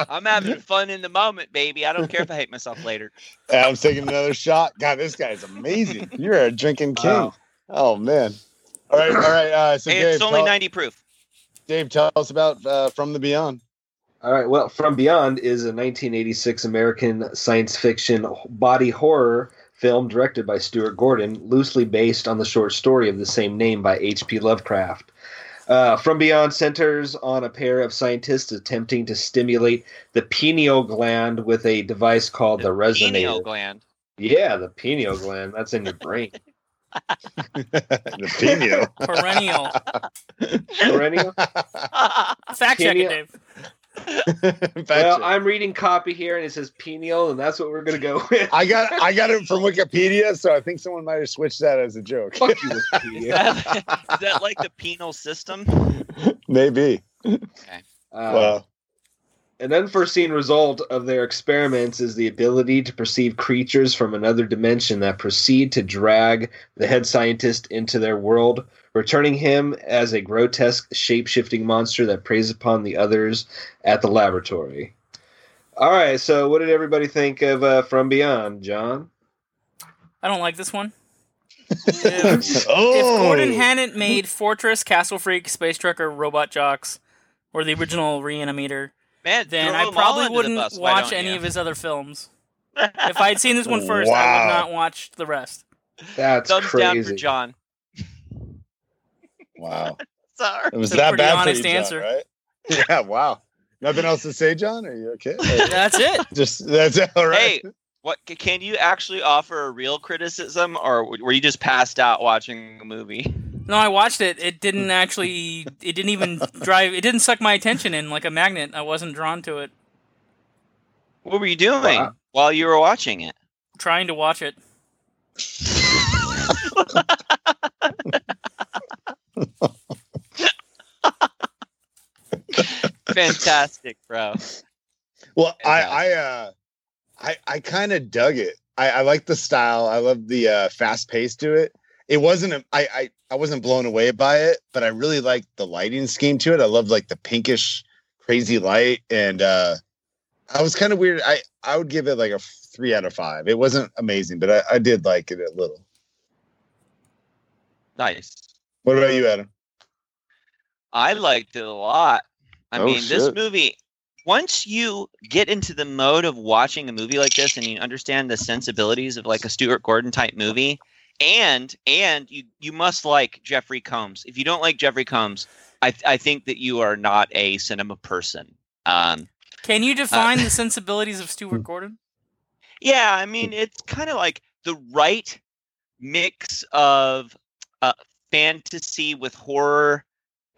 I'm having fun in the moment, baby. I don't care if I hate myself later. Adam's taking another shot. God, this guy's amazing. You're a drinking king. Wow. Oh man. All right, all right. Uh, so Hey, Dave, it's only tell, 90 proof. Dave, tell us about uh, From the Beyond. All right. Well, From Beyond is a 1986 American science fiction body horror film directed by Stuart Gordon, loosely based on the short story of the same name by H.P. Lovecraft. Uh, From Beyond centers on a pair of scientists attempting to stimulate the pineal gland with a device called the, resonator. Pineal gland. Yeah, the pineal gland. That's in your brain. the pineal. Perennial. Perennial. Fact checking. Dave. Well, I'm reading copy here, and it says pineal, and that's what we're gonna go with. I got I got it from Wikipedia, so I think someone might have switched that as a joke. Fuck you, Is that, is that like the penal system? Maybe. Uh, Well, An unforeseen result of their experiments is the ability to perceive creatures from another dimension that proceed to drag the head scientist into their world, returning him as a grotesque, shape shifting monster that preys upon the others at the laboratory. All right, so what did everybody think of uh, From Beyond, John? I don't like this one. If, oh, if Gordon hadn't made Fortress, Castle Freak, Space Trucker, Robot Jox, or the original Reanimator, Man, then I probably wouldn't bus, watch any you? of his other films. If I had seen this one first, I would not watch the rest. That's Thumbs crazy. down for John. Wow, Sorry. it was It's a that pretty bad for honest you, John, answer. right? Yeah, wow. Nothing else to say, John? Are you okay? That's it. just that's it. all right. Hey, what can you actually offer a real criticism, or were you just passed out watching a movie? No, I watched it. It didn't actually. It didn't even drive. It didn't suck my attention in like a magnet. I wasn't drawn to it. What were you doing Wow. while you were watching it? Trying to watch it. Fantastic, bro. Well, I Fantastic. I uh I I kind of dug it. I, I like the style. I love the uh, fast pace to it. It wasn't a, I, I I wasn't blown away by it, but I really liked the lighting scheme to it. I loved like the pinkish crazy light and uh I was kind of weird. I I would give it like a three out of five. It wasn't amazing, but I, I did like it a little. Nice. What about you, Adam? I liked it a lot. I Oh, mean, this movie. Once you get into the mode of watching a movie like this, and you understand the sensibilities of like a Stuart Gordon type movie, and and you you must like Jeffrey Combs. If you don't like Jeffrey Combs, I I think that you are not a cinema person. Um, Can you define the sensibilities of Stuart Gordon? Yeah, I mean, it's kind of like the right mix of uh, fantasy with horror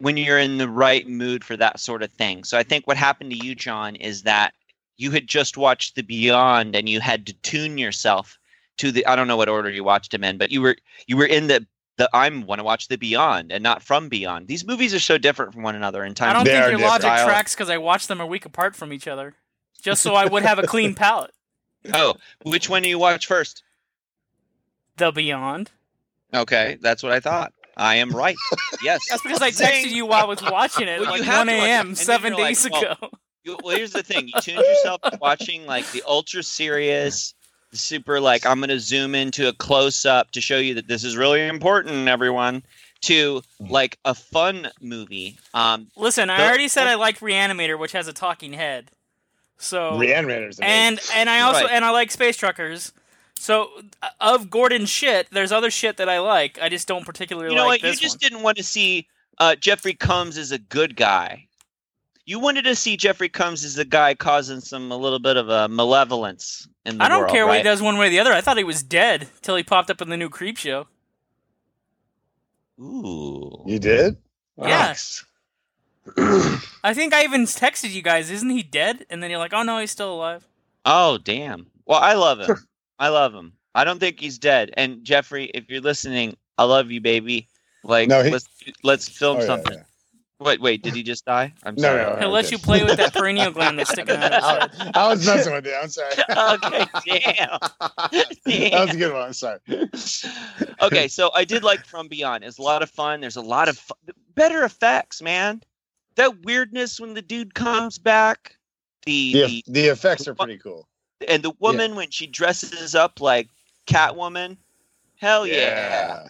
when you're in the right mood for that sort of thing. So I think what happened to you, John, is that you had just watched The Beyond and you had to tune yourself to the I don't know what order you watched them in, but you were you were in the the I'm want to watch The Beyond and not From Beyond. These movies are so different from one another in time. I don't They think are your logic tracks because I watched them a week apart from each other, just so I would have a clean palate. Oh, which one do you watch first? The Beyond. Okay, that's what I thought. I am right. Yes. That's because I texted you while I was watching it, Well, like 1 to watch it, a.m. seven you're like, days well, ago. You, well, here's the thing: you tuned yourself to watching like the ultra serious, super like I'm going to zoom into a close up to show you that this is really important, everyone. To like a fun movie. Um, Listen, I the- already said I liked Reanimator, which has a talking head. So Reanimator's amazing. and and I also Right. and I like Space Truckers. So uh, of Gordon's shit, there's other shit that I like. I just don't particularly like this. you know like what? You just one. didn't want to see uh, Jeffrey Combs as a good guy. You wanted to see Jeffrey Combs as a guy causing some a little bit of a malevolence in the I don't world, care what he does one way or the other. I thought he was dead till he popped up in the new Creep Show. Ooh. you did? Yeah. I think I even texted you guys, isn't he dead? And then you're like, oh no, he's still alive. Oh damn. Well, I love him. I love him. I don't think he's dead. And Jeffrey, if you're listening, I love you, baby. Like No, he- let's let's film Oh, something. yeah. Wait, wait, did he just die? I'm No, sorry. no, He'll Oh, let you play with that perennial gland that's sticking out of. I, I was messing with you. I'm sorry. okay, damn. that was a good one. I'm sorry. okay, so I did like From Beyond. It's a lot of fun. There's a lot of fu- better effects, man. That weirdness when the dude comes back, the, The, the the effects are pretty cool. And the woman when she dresses up like Catwoman. Hell yeah.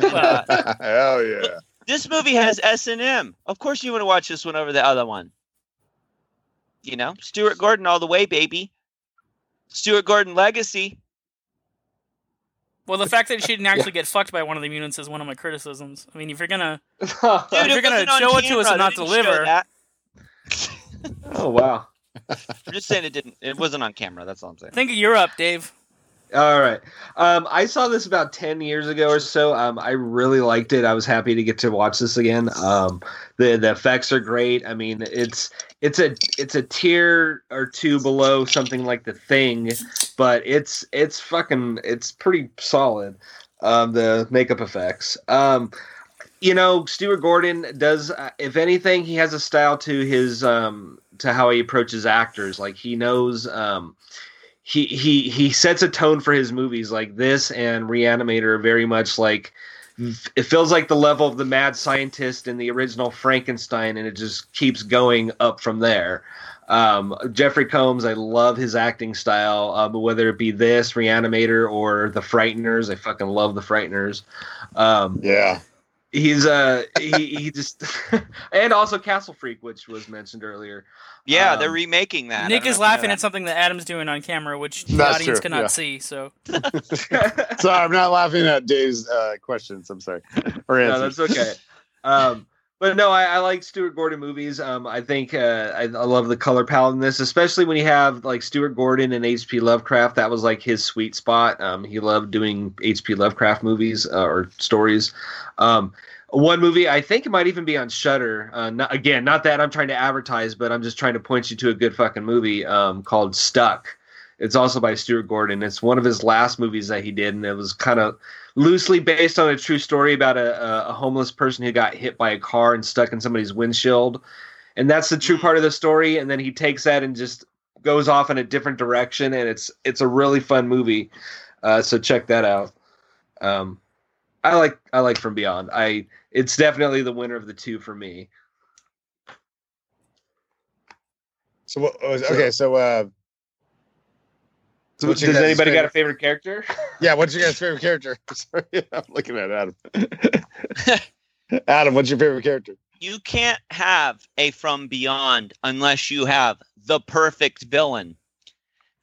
Well, Hell yeah. This movie has S and M. Of course, you want to watch this one over the other one. You know, Stuart Gordon all the way, baby. Stuart Gordon legacy. Well, the fact that she didn't actually get fucked by one of the mutants is one of my criticisms. I mean, if you're gonna Dude, If you're gonna show it to us and not They didn't show deliver- that. oh wow. I'm just saying it didn't. It wasn't on camera. That's all I'm saying. think of Europe, Dave. All right. Um, I saw this about 10 years ago or so. Um, I really liked it. I was happy to get to watch this again. Um, the the effects are great. I mean, it's it's a it's a tier or two below something like The Thing, but it's it's fucking it's pretty solid. Um, the makeup effects. Um, you know, Stuart Gordon does. Uh, if anything, he has a style to his um, to how he approaches actors. Like he knows. Um, he he he sets a tone for his movies like this and Reanimator very much like it feels like the level of the mad scientist in the original Frankenstein and it just keeps going up from there. Um, Jeffrey Combs, I love his acting style, um, whether it be this Reanimator or The Frighteners. I fucking love The Frighteners. Um, Yeah. He's uh he, he just and also Castle Freak, which was mentioned earlier. Yeah, Um, they're remaking that. Nick is know if you know laughing that. at something that Adam's doing on camera, which the That's audience true, cannot yeah. see. So Sorry, I'm not laughing at Dave's uh, questions. I'm sorry. Or answers. no, that's okay. Um, but no, I, I like Stuart Gordon movies. Um, I think uh, I, I love the color palette in this, especially when you have like Stuart Gordon and H.P. Lovecraft. That was like his sweet spot. Um, he loved doing H.P. Lovecraft movies uh, or stories. Um, one movie I think it might even be on Shudder. Uh, not, again, not that I'm trying to advertise, but I'm just trying to point you to a good fucking movie um, called Stuck. It's also by Stuart Gordon. It's one of his last movies that he did, and it was kind of loosely based on a true story about a, a, homeless person who got hit by a car and stuck in somebody's windshield. And that's the true part of the story. And then he takes that and just goes off in a different direction, and it's it's a really fun movie. Uh, so check that out. Um, I like I like From Beyond. I it's definitely the winner of the two for me. So what was okay? So uh, So What's does your guys' anybody got a favorite- favorite character? yeah, what's your guys' favorite character? Sorry, I'm looking at Adam. Adam, what's your favorite character? You can't have a From Beyond unless you have the perfect villain.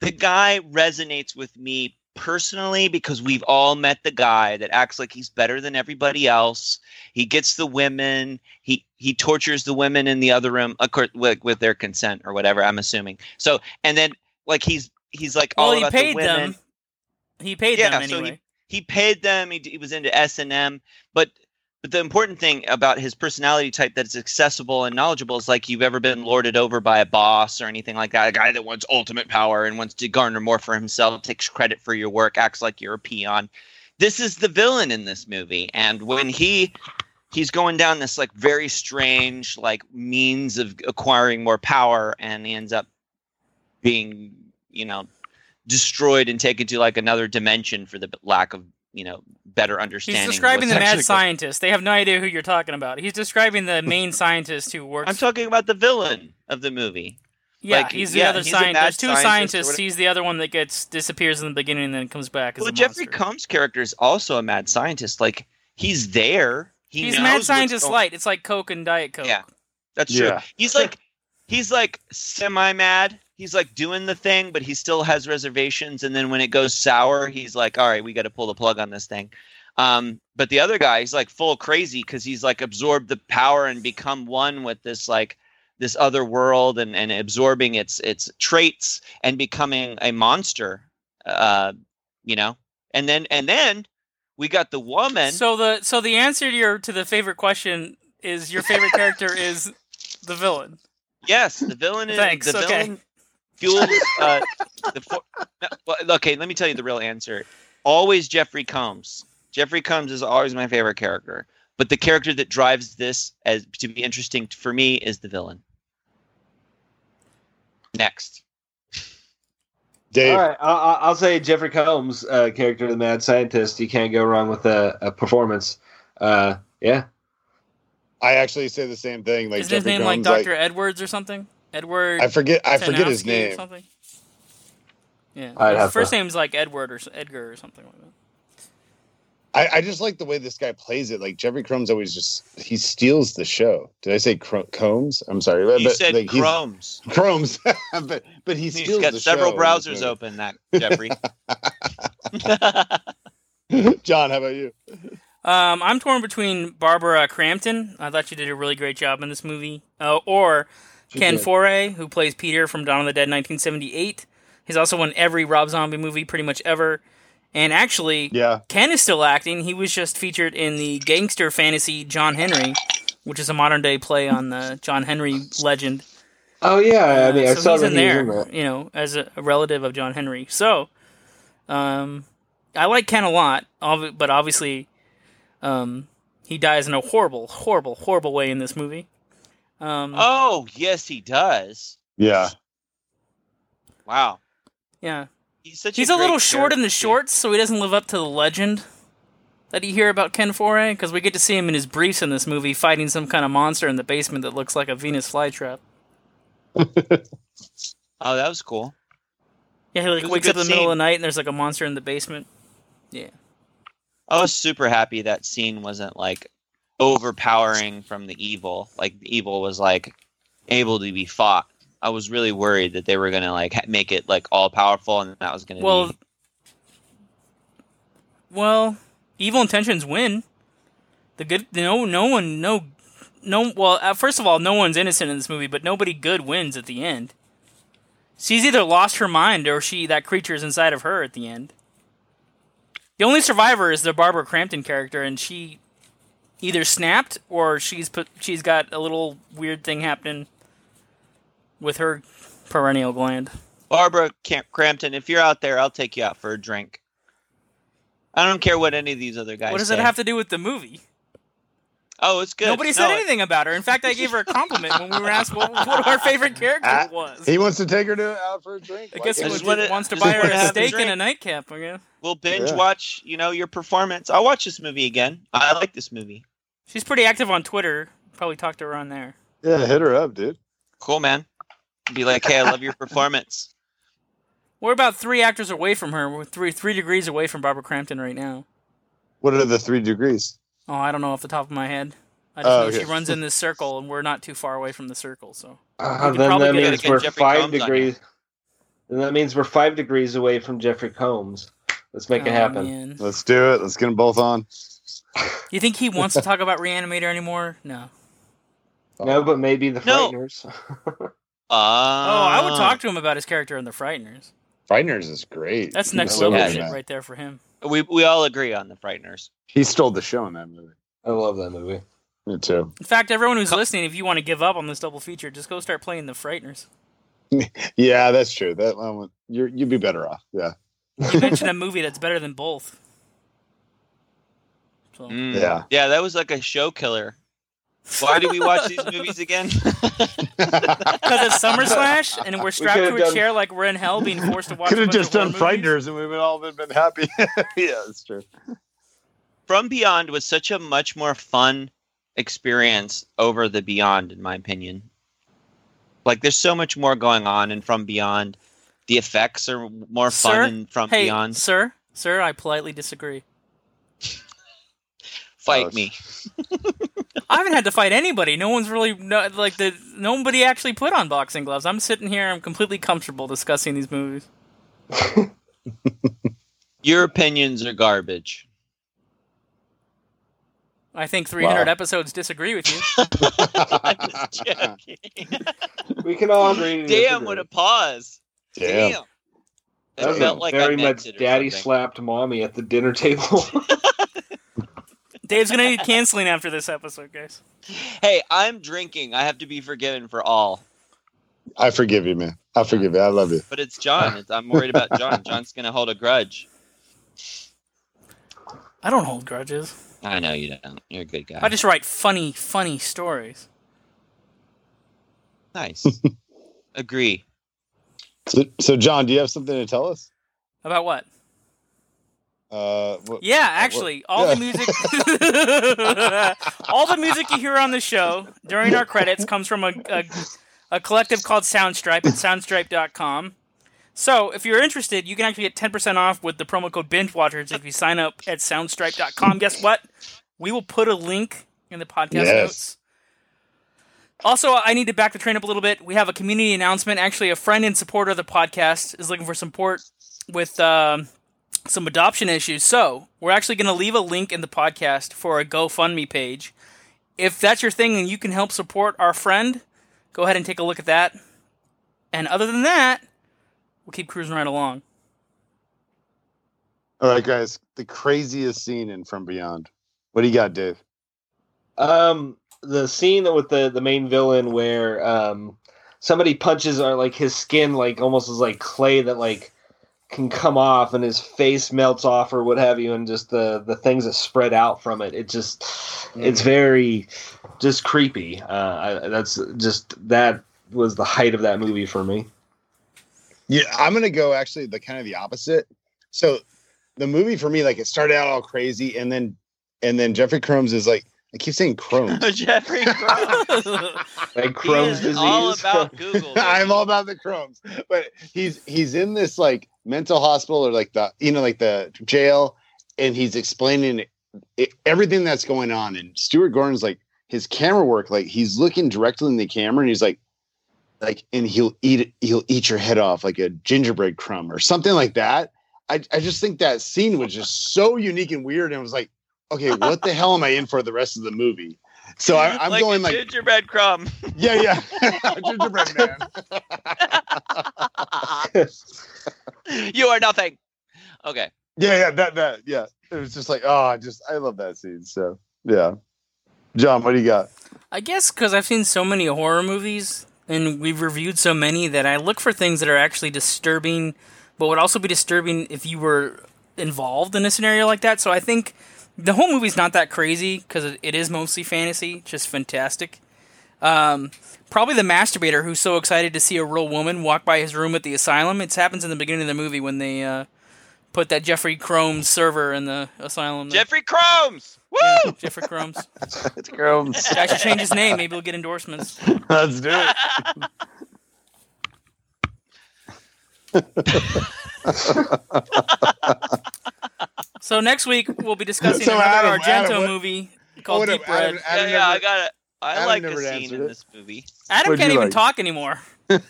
The guy resonates with me personally because we've all met the guy that acts like he's better than everybody else. He gets the women. He he tortures the women in the other room, of course, with, with their consent or whatever. I'm assuming. So and then like he's he's like all well, he about paid the women. them. He paid Yeah, them so anyway. he paid them. He, he was into S and M, but but the important thing about his personality type that's accessible and knowledgeable is like you've ever been lorded over by a boss or anything like that. A guy that wants ultimate power and wants to garner more for himself, takes credit for your work, acts like you're a peon. This is the villain in this movie, and when he he's going down this like very strange like means of acquiring more power, and he ends up being you know destroyed and taken to like another dimension for the lack of you know better understanding. He's describing what's the mad actually scientist. They have no idea who you're talking about. He's describing the main scientist who works. I'm talking about the villain of the movie. yeah, like, he's the yeah, other he's scientist. There's two scientist scientists. He's the other one that gets disappears in the beginning and then comes back as Well, a Jeffrey monster. Combs' character is also a mad scientist. Like he's there. He he's knows mad scientist going- light. It's like Coke and Diet Coke. Yeah. That's true. Yeah. He's like he's like semi mad. He's like doing the thing, but he still has reservations. And then when it goes sour, he's like, "All right, we got to pull the plug on this thing." Um, but the other guy, he's like full crazy because he's like absorbed the power and become one with this like this other world and and absorbing its its traits and becoming a monster. Uh, you know, and then and then we got the woman. So the so the answer to your to the favorite question is your favorite character is the villain. Yes, the villain is Thanks, the okay. villain fuels uh, the. For, no, well, okay, let me tell you the real answer. Always Jeffrey Combs. Jeffrey Combs is always my favorite character, but the character that drives this as to be interesting for me is the villain. Next, Dave. All right, I'll, I'll say Jeffrey Combs, uh, character of the mad scientist. You can't go wrong with a, a performance. Uh, yeah, I actually say the same thing. Like Isn't his Jeffrey name like Combs, Doctor Edwards or something? Edward. I forget. I forget his name. something? Yeah. I'd his have first to- name's like Edward or Edgar or something like that. I, I just like the way this guy plays it. Like Jeffrey Combs always just he steals the show. Did I say Cro- Combs? I'm sorry. You but, said like, he's- Chromes. Chromes, but but he He's steals got the several show browsers open. That Jeffrey. John, how about you? Um, I'm torn between Barbara Crampton. I thought she did a really great job in this movie, uh, or Ken did. Foree, who plays Peter from Dawn of the Dead 1978. He's also in every Rob Zombie movie pretty much ever. And actually, Yeah, Ken is still acting. He was just featured in the gangster fantasy John Henry, which is a modern day play on the John Henry legend. Oh yeah, I mean, I Uh, so saw he's in he there, in that. you know, as a, a relative of John Henry. So, um, I like Ken a lot, but obviously, um, he dies in a horrible, horrible, horrible way in this movie. Um, oh yes, he does. yeah. Wow. yeah, He's such. he's a, a, little great short in the shorts, so he doesn't live up to the legend that you hear about Ken Foree. Because we get to see him in his briefs in this movie fighting some kind of monster in the basement that looks like a Venus flytrap. Oh, that was cool. Yeah, he like It was a wakes up in good the middle of the night and there's like a monster in the basement. Yeah. I was super happy that scene wasn't like overpowering from the evil. Like the evil was like able to be fought. I was really worried that they were gonna like make it like all powerful, and that was gonna Well, be. well, evil intentions win. The good, no, no one, no, no. Well, uh, first of all, no one's innocent in this movie, but nobody good wins at the end. She's either lost her mind or she that creature is inside of her at the end. The only survivor is the Barbara Crampton character, and she either snapped or she's put she's got a little weird thing happening with her perennial gland. Barbara Cam- Crampton, if you're out there, I'll take you out for a drink. I don't care what any of these other guys. what does say. it have to do with the movie? Oh, it's good. Nobody said No, anything about her. In fact, I gave her a compliment when we were asked what, what our favorite character Ah, was. He wants to take her to out for a drink. I Why guess he can't was, just wants to buy her a have a steak and a nightcap. I guess. We'll binge Yeah. watch. You know your performance. I'll watch this movie again. I like this movie. She's pretty active on Twitter. Probably talked to her on there. Yeah, hit her up, dude. Cool, man. Be like, hey, I love your performance. We're about three actors away from her. We're three three degrees away from Barbara Crampton right now. What are the three degrees? Oh, I don't know off the top of my head. I just Oh, know okay. she runs in this circle, and we're not too far away from the circle. So Uh, then probably that means we're Jeffrey five Combs degrees. Then that means we're five degrees away from Jeffrey Combs. Let's make it Oh, happen. man. Let's do it. Let's get them both on. You think he wants to talk about Reanimator anymore? No. No, but maybe the No. Frighteners. Uh, Oh, I would talk to him about his character in The Frighteners. Frighteners is great. That's He's next so level good shit right there for him. We we all agree on the Frighteners. He stole the show in that movie. I love that movie. Me too. In fact, everyone who's Co- listening, if you want to give up on this double feature, just go start playing The Frighteners. Yeah, that's true. That one, would- you're, you'd be better off. Yeah. You mentioned a movie that's better than both. So, Mm. Yeah. Yeah, that was like a show killer. Why do we watch these movies again? Because it's Summer Slash, and we're strapped to a done- chair like we're in hell being forced to watch. Could have just done horror. Frighteners and we would all been, been happy. yeah, that's true. From Beyond was such a much more fun experience over the Beyond, in my opinion. Like, there's so much more going on in From Beyond. The effects are more fun Sir? in From Hey, Beyond. sir, sir, I politely disagree. Fight me. I haven't had to fight anybody. No one's really no, like the nobody actually put on boxing gloves. I'm sitting here. I'm completely comfortable discussing these movies. Your opinions are garbage. I think 300 Wow. episodes disagree with you. I'm just joking. We can all agree. Damn, disagree. what a pause. Damn. Damn. That It was felt a like I very meant much it daddy something. slapped mommy at the dinner table. Dave's gonna need canceling after this episode, guys. Hey, I'm drinking. I have to be forgiven for all. I forgive you, man. I forgive you. I love you. But it's John. It's, I'm worried about John. John's gonna hold a grudge. I don't hold grudges. I know you don't. You're a good guy. I just write funny, funny stories. nice. Agree. So, so, John, do you have something to tell us? About what? Uh, what, Yeah, actually, all the music, all the music you hear on the show during our credits comes from a, a, a collective called Soundstripe at soundstripe.com. So, if you're interested, you can actually get 10% off with the promo code Binge Watchers if you sign up at soundstripe.com. Guess what? We will put a link in the podcast Yes. notes. Also, I need to back the train up a little bit. We have a community announcement. Actually, a friend and supporter of the podcast is looking for support with um, some adoption issues. So, we're actually going to leave a link in the podcast for a GoFundMe page. If that's your thing and you can help support our friend, go ahead and take a look at that. And other than that, we'll keep cruising right along. All right, guys. The craziest scene in From Beyond. What do you got, Dave? Um, the scene with the the main villain where um somebody punches or like his skin like almost is like clay that like can come off and his face melts off or what have you and just the the things that spread out from it it just it's very just creepy. Uh I, that's just that was the height of that movie for me. Yeah, I'm gonna go actually the kind of the opposite. So the movie for me, like it started out all crazy, and then and then Jeffrey Combs is like I keep saying Combs. Jeffrey Crow. like He Crohn's is disease all about Google. I'm all about the Combs, but he's he's in this like mental hospital or like the you know like the jail, and he's explaining it, everything that's going on. And Stuart Gordon's like his camera work, like he's looking directly in the camera, and he's like, like, and he'll eat it, he'll eat your head off like a gingerbread crumb or something like that. I I just think that scene was just so unique and weird, and it was like, okay, what the hell am I in for the rest of the movie? So I, I'm like going a like, gingerbread crumb. yeah, yeah, gingerbread man. you are nothing. Okay. Yeah, yeah, that that yeah. It was just like, oh, I just I love that scene. So yeah. John, what do you got? I guess because I've seen so many horror movies and we've reviewed so many that I look for things that are actually disturbing, but would also be disturbing if you were involved in a scenario like that. So I think the whole movie's not that crazy because it is mostly fantasy, just fantastic. Um, probably the masturbator who's so excited to see a real woman walk by his room at the asylum. It happens in the beginning of the movie when they uh, put that Jeffrey Cromes server in the asylum. there. Jeffrey Cromes. Woo! Yeah, Jeffrey Cromes. It's Combs. I should change his name. Maybe we'll get endorsements. Let's do it. So next week we'll be discussing So another Adam- Argento Adam, movie Oh, called Deep Red. Adam yeah, yeah, I got it. I Adam like never the scene in it. this movie. Adam What'd can't even like? talk anymore.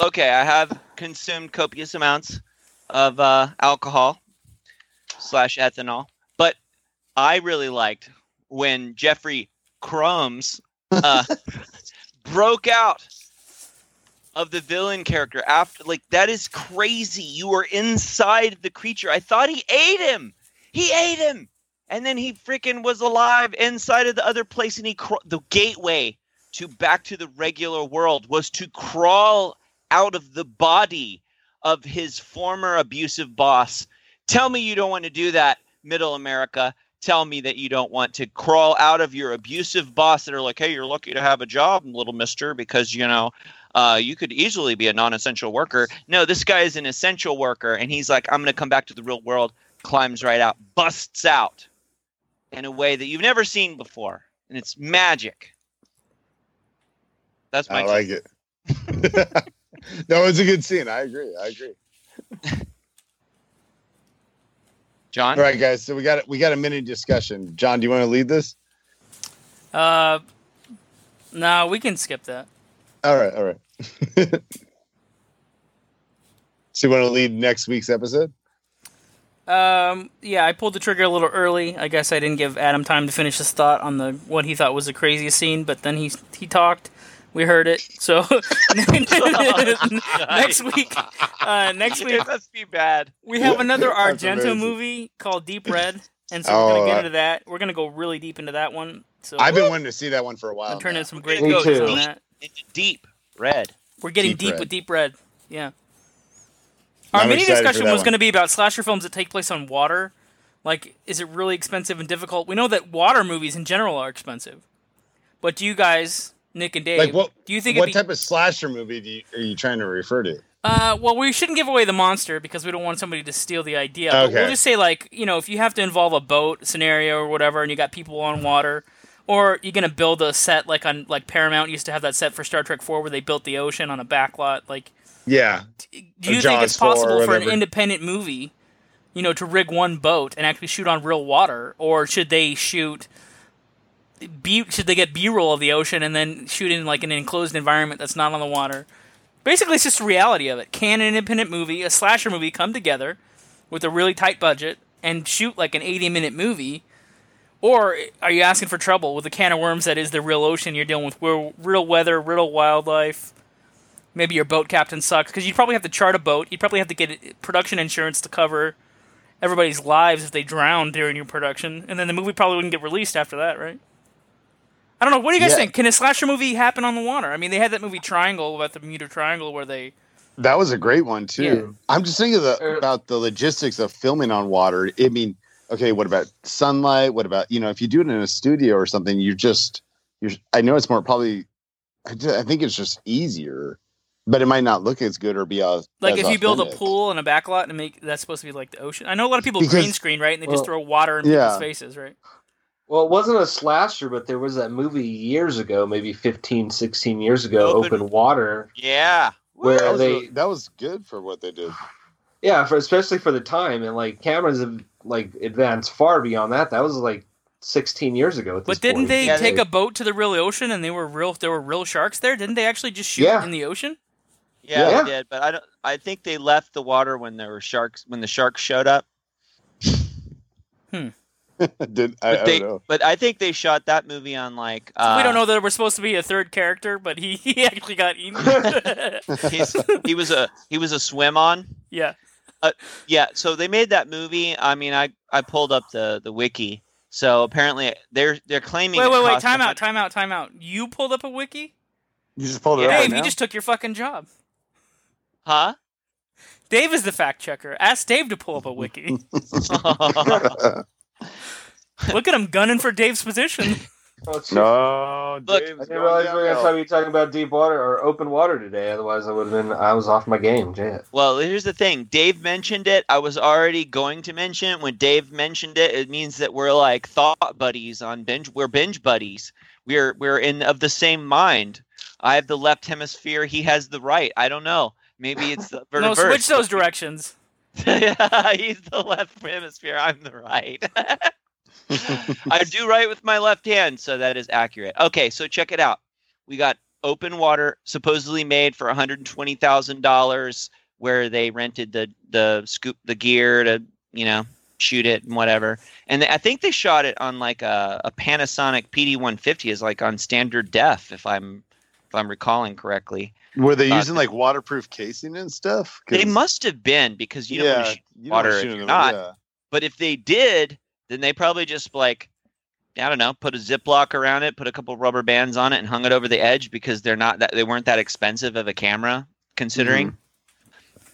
Okay, I have consumed copious amounts of uh, alcohol slash ethanol, but I really liked when Jeffrey Crumbs uh, broke out of the villain character after like that is crazy. You were inside the creature. I thought he ate him. He ate him, and then he freaking was alive inside of the other place, and he cr- the gateway to back to the regular world was to crawl out of the body of his former abusive boss. Tell me you don't want to do that, Middle America. Tell me that you don't want to crawl out of your abusive boss that are like, hey, you're lucky to have a job, little mister, because, you know, uh, you could easily be a non essential worker. No, this guy is an essential worker. And he's like, I'm going to come back to the real world, climbs right out, busts out in a way that you've never seen before. And it's magic. That's my I like it. no, it's a good scene. I agree. I agree. John. All right, guys. So we got we got a mini discussion. John, do you want to lead this? Uh, no, we can skip that. All right. All right. so you want to lead next week's episode? Um, yeah, I pulled the trigger a little early. I guess I didn't give Adam time to finish his thought on the what he thought was the craziest scene, but then he he talked. We heard it. So next week, uh, next week It must be bad. we have another Argento movie called Deep Red, and so we're Oh, gonna get uh, into that. We're gonna go really deep into that one. So I've been wanting to see that one for a while. I'll turn now. in some great Me pictures too. on that. Deep red. We're getting Deep deep, Red. with Deep Red. Yeah. Our I'm mini discussion was going to be about slasher films that take place on water. Like, is it really expensive and difficult? We know that water movies in general are expensive. But do you guys, Nick and Dave, Like what? do you think what be, type of slasher movie do you, are you trying to refer to? Uh, well, we shouldn't give away the monster because we don't want somebody to steal the idea. But Okay. we'll just say, like, you know, if you have to involve a boat scenario or whatever, and you got people on water, or you're gonna build a set like on like Paramount used to have that set for Star Trek Four where they built the ocean on a backlot. Like, Yeah. do you think it's possible for an independent movie, you know, to rig one boat and actually shoot on real water, or should they shoot? B, should they get B-roll of the ocean and then shoot in like an enclosed environment that's not on the water? Basically, it's just the reality of it. Can an independent movie, a slasher movie, come together with a really tight budget and shoot like an 80-minute movie? Or are you asking for trouble with a can of worms that is the real ocean? You're dealing with real, real weather, real wildlife. Maybe your boat captain sucks because you'd probably have to chart a boat. You'd probably have to get production insurance to cover everybody's lives if they drown during your production, and then the movie probably wouldn't get released after that, right? I don't know. What do you guys Yeah. think? Can a slasher movie happen on the water? I mean, they had that movie Triangle about the Bermuda Triangle where they. That was a great one too. Yeah. I'm just thinking of the, Er- about the logistics of filming on water. I mean, okay, what about sunlight? What about you know, if you do it in a studio or something, you're just you're. I know it's more probably. I, ju- I think it's just easier, but it might not look as good or be as Like as if you build a pool and a backlot and make that's supposed to be like the ocean. I know a lot of people Because- green screen right, and they just throw water in yeah. people's faces, right? Well, it wasn't a slasher, but there was that movie years ago, maybe 15, 16 years ago, Open- Open, Water, Yeah. where That was, they, that was good for what they did. yeah, for especially for the time, and like cameras have like advanced far beyond that. That was like 16 years ago. At this But didn't point. they Yeah, take they- a boat to the real ocean and they were real? There were real sharks there. Didn't they actually just shoot Yeah. in the ocean? Yeah, Yeah. they did, but I don't. I think they left the water when there were sharks. When the sharks showed up, hmm. did I, but I don't know. But I think they shot that movie on like. Uh, we don't know that there was supposed to be a third character, but he, he actually got eaten. He was a he was a swim on. yeah. Yeah, so they made that movie. I mean, I I pulled up the the wiki. So apparently they're they're claiming. Wait, wait, wait! Time out! Time out! Time out! You pulled up a wiki, You just pulled it Yeah. up right Dave. now? You just took your fucking job. Huh? Dave is the fact checker. Ask Dave to pull up a wiki. Look at him gunning for Dave's position. Oh, no, Look, Dave's I didn't realize we were going to be talking about deep water or open water today. Otherwise, I would have been. I was off my game. Jay. well, here's the thing. Dave mentioned it. I was already going to mention it. When Dave mentioned it, it means that we're like thought buddies on binge. We're binge buddies. We're we're in of the same mind. I have the left hemisphere. He has the right. I don't know. Maybe it's the no, switch those directions. yeah, He's the left hemisphere. I'm the right. I do right with my left hand, so that is accurate. Okay, so check it out. We got open water, supposedly made for $120,000, where they rented the the scoop the gear to you know shoot it and whatever. And they, I think they shot it on like a, a Panasonic PD150, is like on standard def, if I'm if I'm recalling correctly. Were they Uh, using like waterproof casing and stuff? They must have been because you don't want to shoot you don't water shoot if you're the- not. yeah. But if they did, then they probably just like, I don't know, put a Ziploc around it, put a couple rubber bands on it, and hung it over the edge because they're not that they weren't that expensive of a camera, considering. Mm-hmm.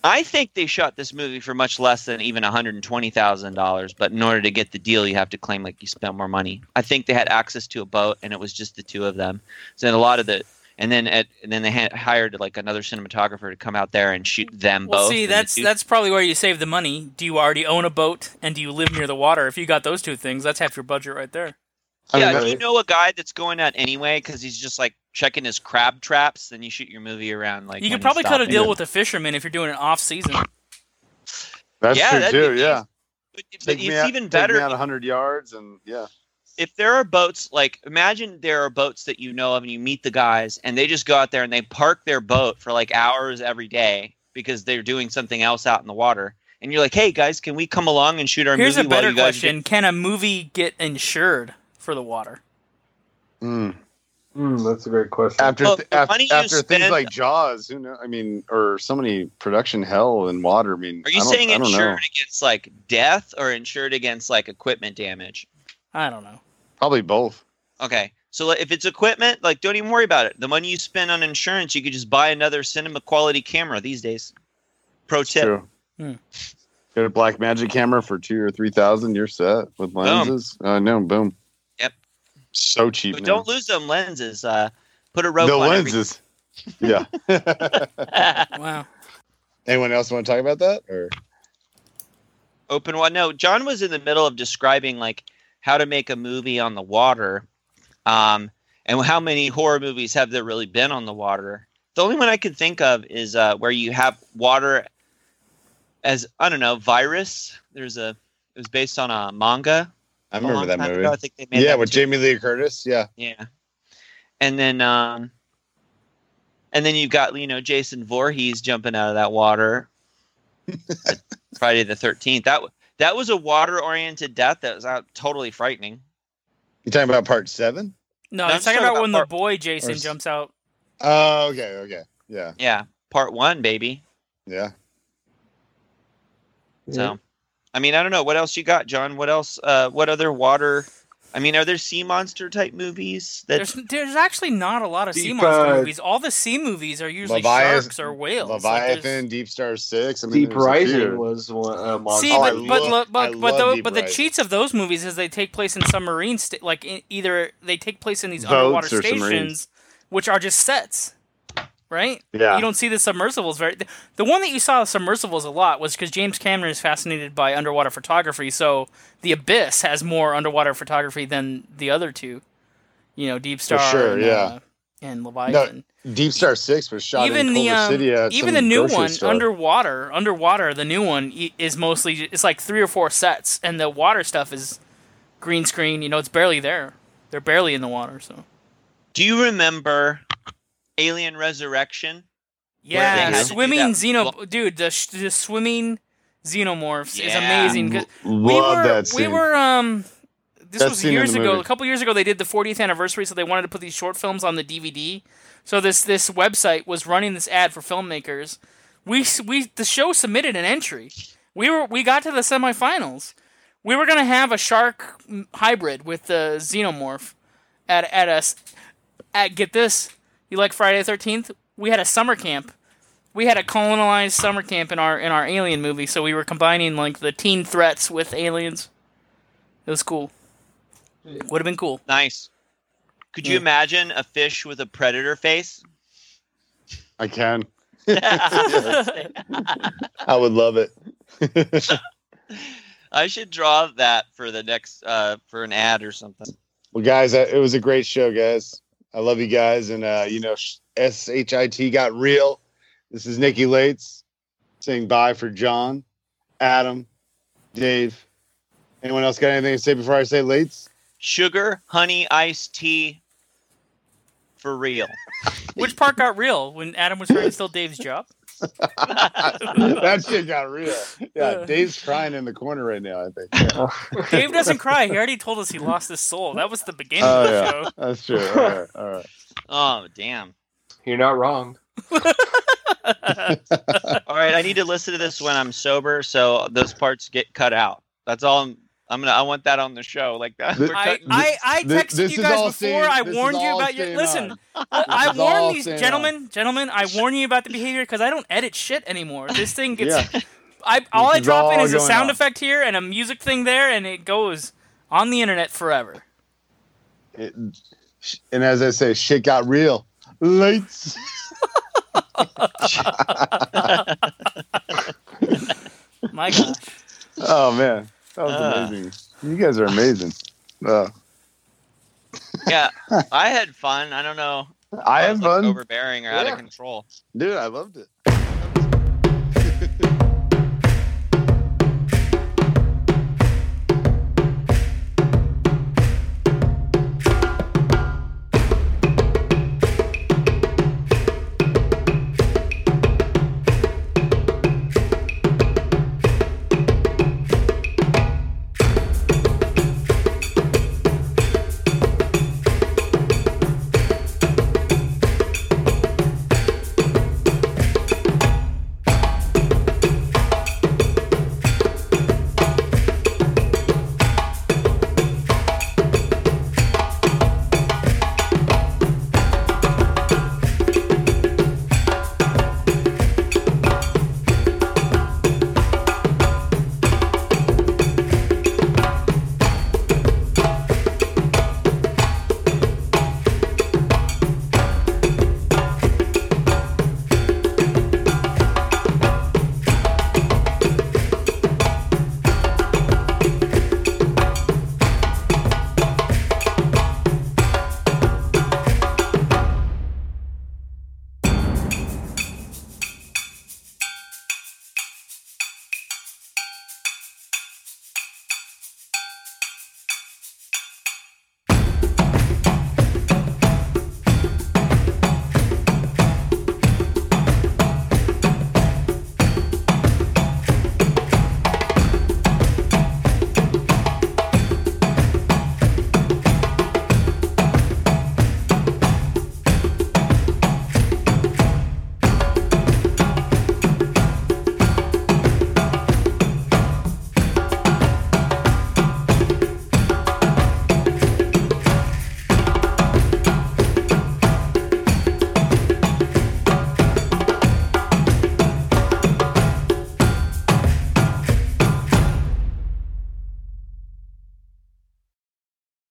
I think they shot this movie for much less than even one hundred and twenty thousand dollars. But in order to get the deal, you have to claim like you spent more money. I think they had access to a boat, and it was just the two of them. So a lot of the. And then, at, and then they had hired like another cinematographer to come out there and shoot them Well, both. see, that's two- that's probably where you save the money. Do you already own a boat, and do you live near the water? If you got those two things, that's half your budget right there. Yeah, if you know a guy that's going out anyway because he's just like checking his crab traps, then you shoot your movie around like. you could probably cut a stopping. deal with a fisherman if you're doing it off season. That's Yeah, true too. be Yeah, But, but it's out- even take better me out hundred yards, and yeah, if there are boats like imagine there are boats that you know of and you meet the guys and they just go out there and they park their boat for like hours every day because they're doing something else out in the water and you're like hey guys can we come along and shoot our Here's a movie while better you guys question: Can a movie get insured for the water? Mm. Hmm, that's a great question. after Well, th- the af- money you after things like Jaws, who know? I mean, or so many production hell in water. I mean, are you I don't- saying I don't know. insured against like death or insured against like equipment damage I don't know. Probably both. Okay. So if it's equipment, like don't even worry about it. The money you spend on insurance, you could just buy another cinema quality camera these days. Pro tip. True. Hmm. Get a black magic camera for two or three thousand. You're set with lenses. Uh, no, boom. Yep. So cheap. But now. don't lose them lenses. Uh, put a rope the on every- lenses. yeah. Wow. Anyone else want to talk about that? Or Open one. No, John was in the middle of describing like how to make a movie on the water, um, and how many horror movies have there really been on the water. The only one I could think of is uh, where you have water as I don't know virus. There's a it was based on a manga. I a remember that movie. ago. I think they made Yeah, with too. Jamie Lee Curtis. Yeah. Yeah, and then um, and then you've got you know Jason Voorhees jumping out of that water. Friday the Thirteenth. That that was a water oriented death that was uh, totally frightening. You talking about part seven? No, No, I'm I'm talking talking about about when part- the boy Jason or jumps out. Oh, okay, okay. Yeah, Yeah, part one, baby. yeah. So, I mean, I don't know what else you got, John. What else? Uh, what other water? I mean, are there sea monster type movies that? There's there's actually not a lot of sea monster uh, movies. All the sea movies are usually Leviathan- sharks or whales. Like, Leviathan, there's- Deep Star Six. I mean, Deep Rising was one uh, monster. See, Oh, I but but love- but but, the, but the cheats of those movies is they take place in submarine sta- like in, either they take place in these Boats underwater or submarines. stations, which are just sets, right? Yeah. You don't see the submersibles very. The, the one that you saw submersibles a lot was because James Cameron is fascinated by underwater photography. So the Abyss has more underwater photography than the other two. You know, Deep Star. sure, and, yeah. uh, and Leviathan. Deep Star Six was shot even in the Culver um, City at even some the new one store. underwater underwater the new one is mostly it's like three or four sets and the water stuff is green screen you know it's barely there they're barely in the water so Do you remember Alien Resurrection? yeah they had to do swimming that- xeno dude the, sh- the swimming xenomorphs is amazing. amazing 'cause Love we were that we were um this Best was years ago movie. a couple years ago they did the 40th anniversary so they wanted to put these short films on the dvd so this this website was running this ad for filmmakers we we the show submitted an entry we were we got to the semifinals we were gonna have a shark hybrid with the xenomorph at at us at get this you like friday the 13th we had a summer camp we had a colonized summer camp in our in our alien movie so we were combining like the teen threats with aliens it was cool would have been cool Nice. Could you Yeah. imagine a fish with a predator face? I can. I would love it. I should draw that for the next uh, for an ad or something. Well, guys, uh, it was a great show, guys. I love you guys, and uh, you know, shit got real. This is Nikki Lates saying bye for John, Adam, Dave. Anyone else got anything to say before I say Lates? Sugar, honey, iced tea, for real. which part got real when adam was trying to steal dave's job that shit got real. Yeah, Yeah. Dave's crying in the corner right now. I think. Yeah. dave doesn't cry he already told us he lost his soul that was the beginning Oh of the yeah, show that's true. All right, all right. Oh damn! You're not wrong. All right, I need to listen to this when I'm sober, so those parts get cut out. That's all. I'm, I'm gonna. I want that on the show, like that. Th- We're I, I, I texted this you guys before. staying- I warned you about your. Listen. I, I is warned these staying gentlemen, gentlemen. I warn you about the behavior because I don't edit shit anymore. This thing gets. Yeah. I all I is drop in is a sound on. effect here and a music thing there, and it goes on the internet forever. It- and as I say, shit got real. Lights. My gosh. Oh man, that was Uh. amazing. You guys are amazing. Uh, yeah, I had fun. I don't know. I had fun, overbearing or out of control. dude. I loved it.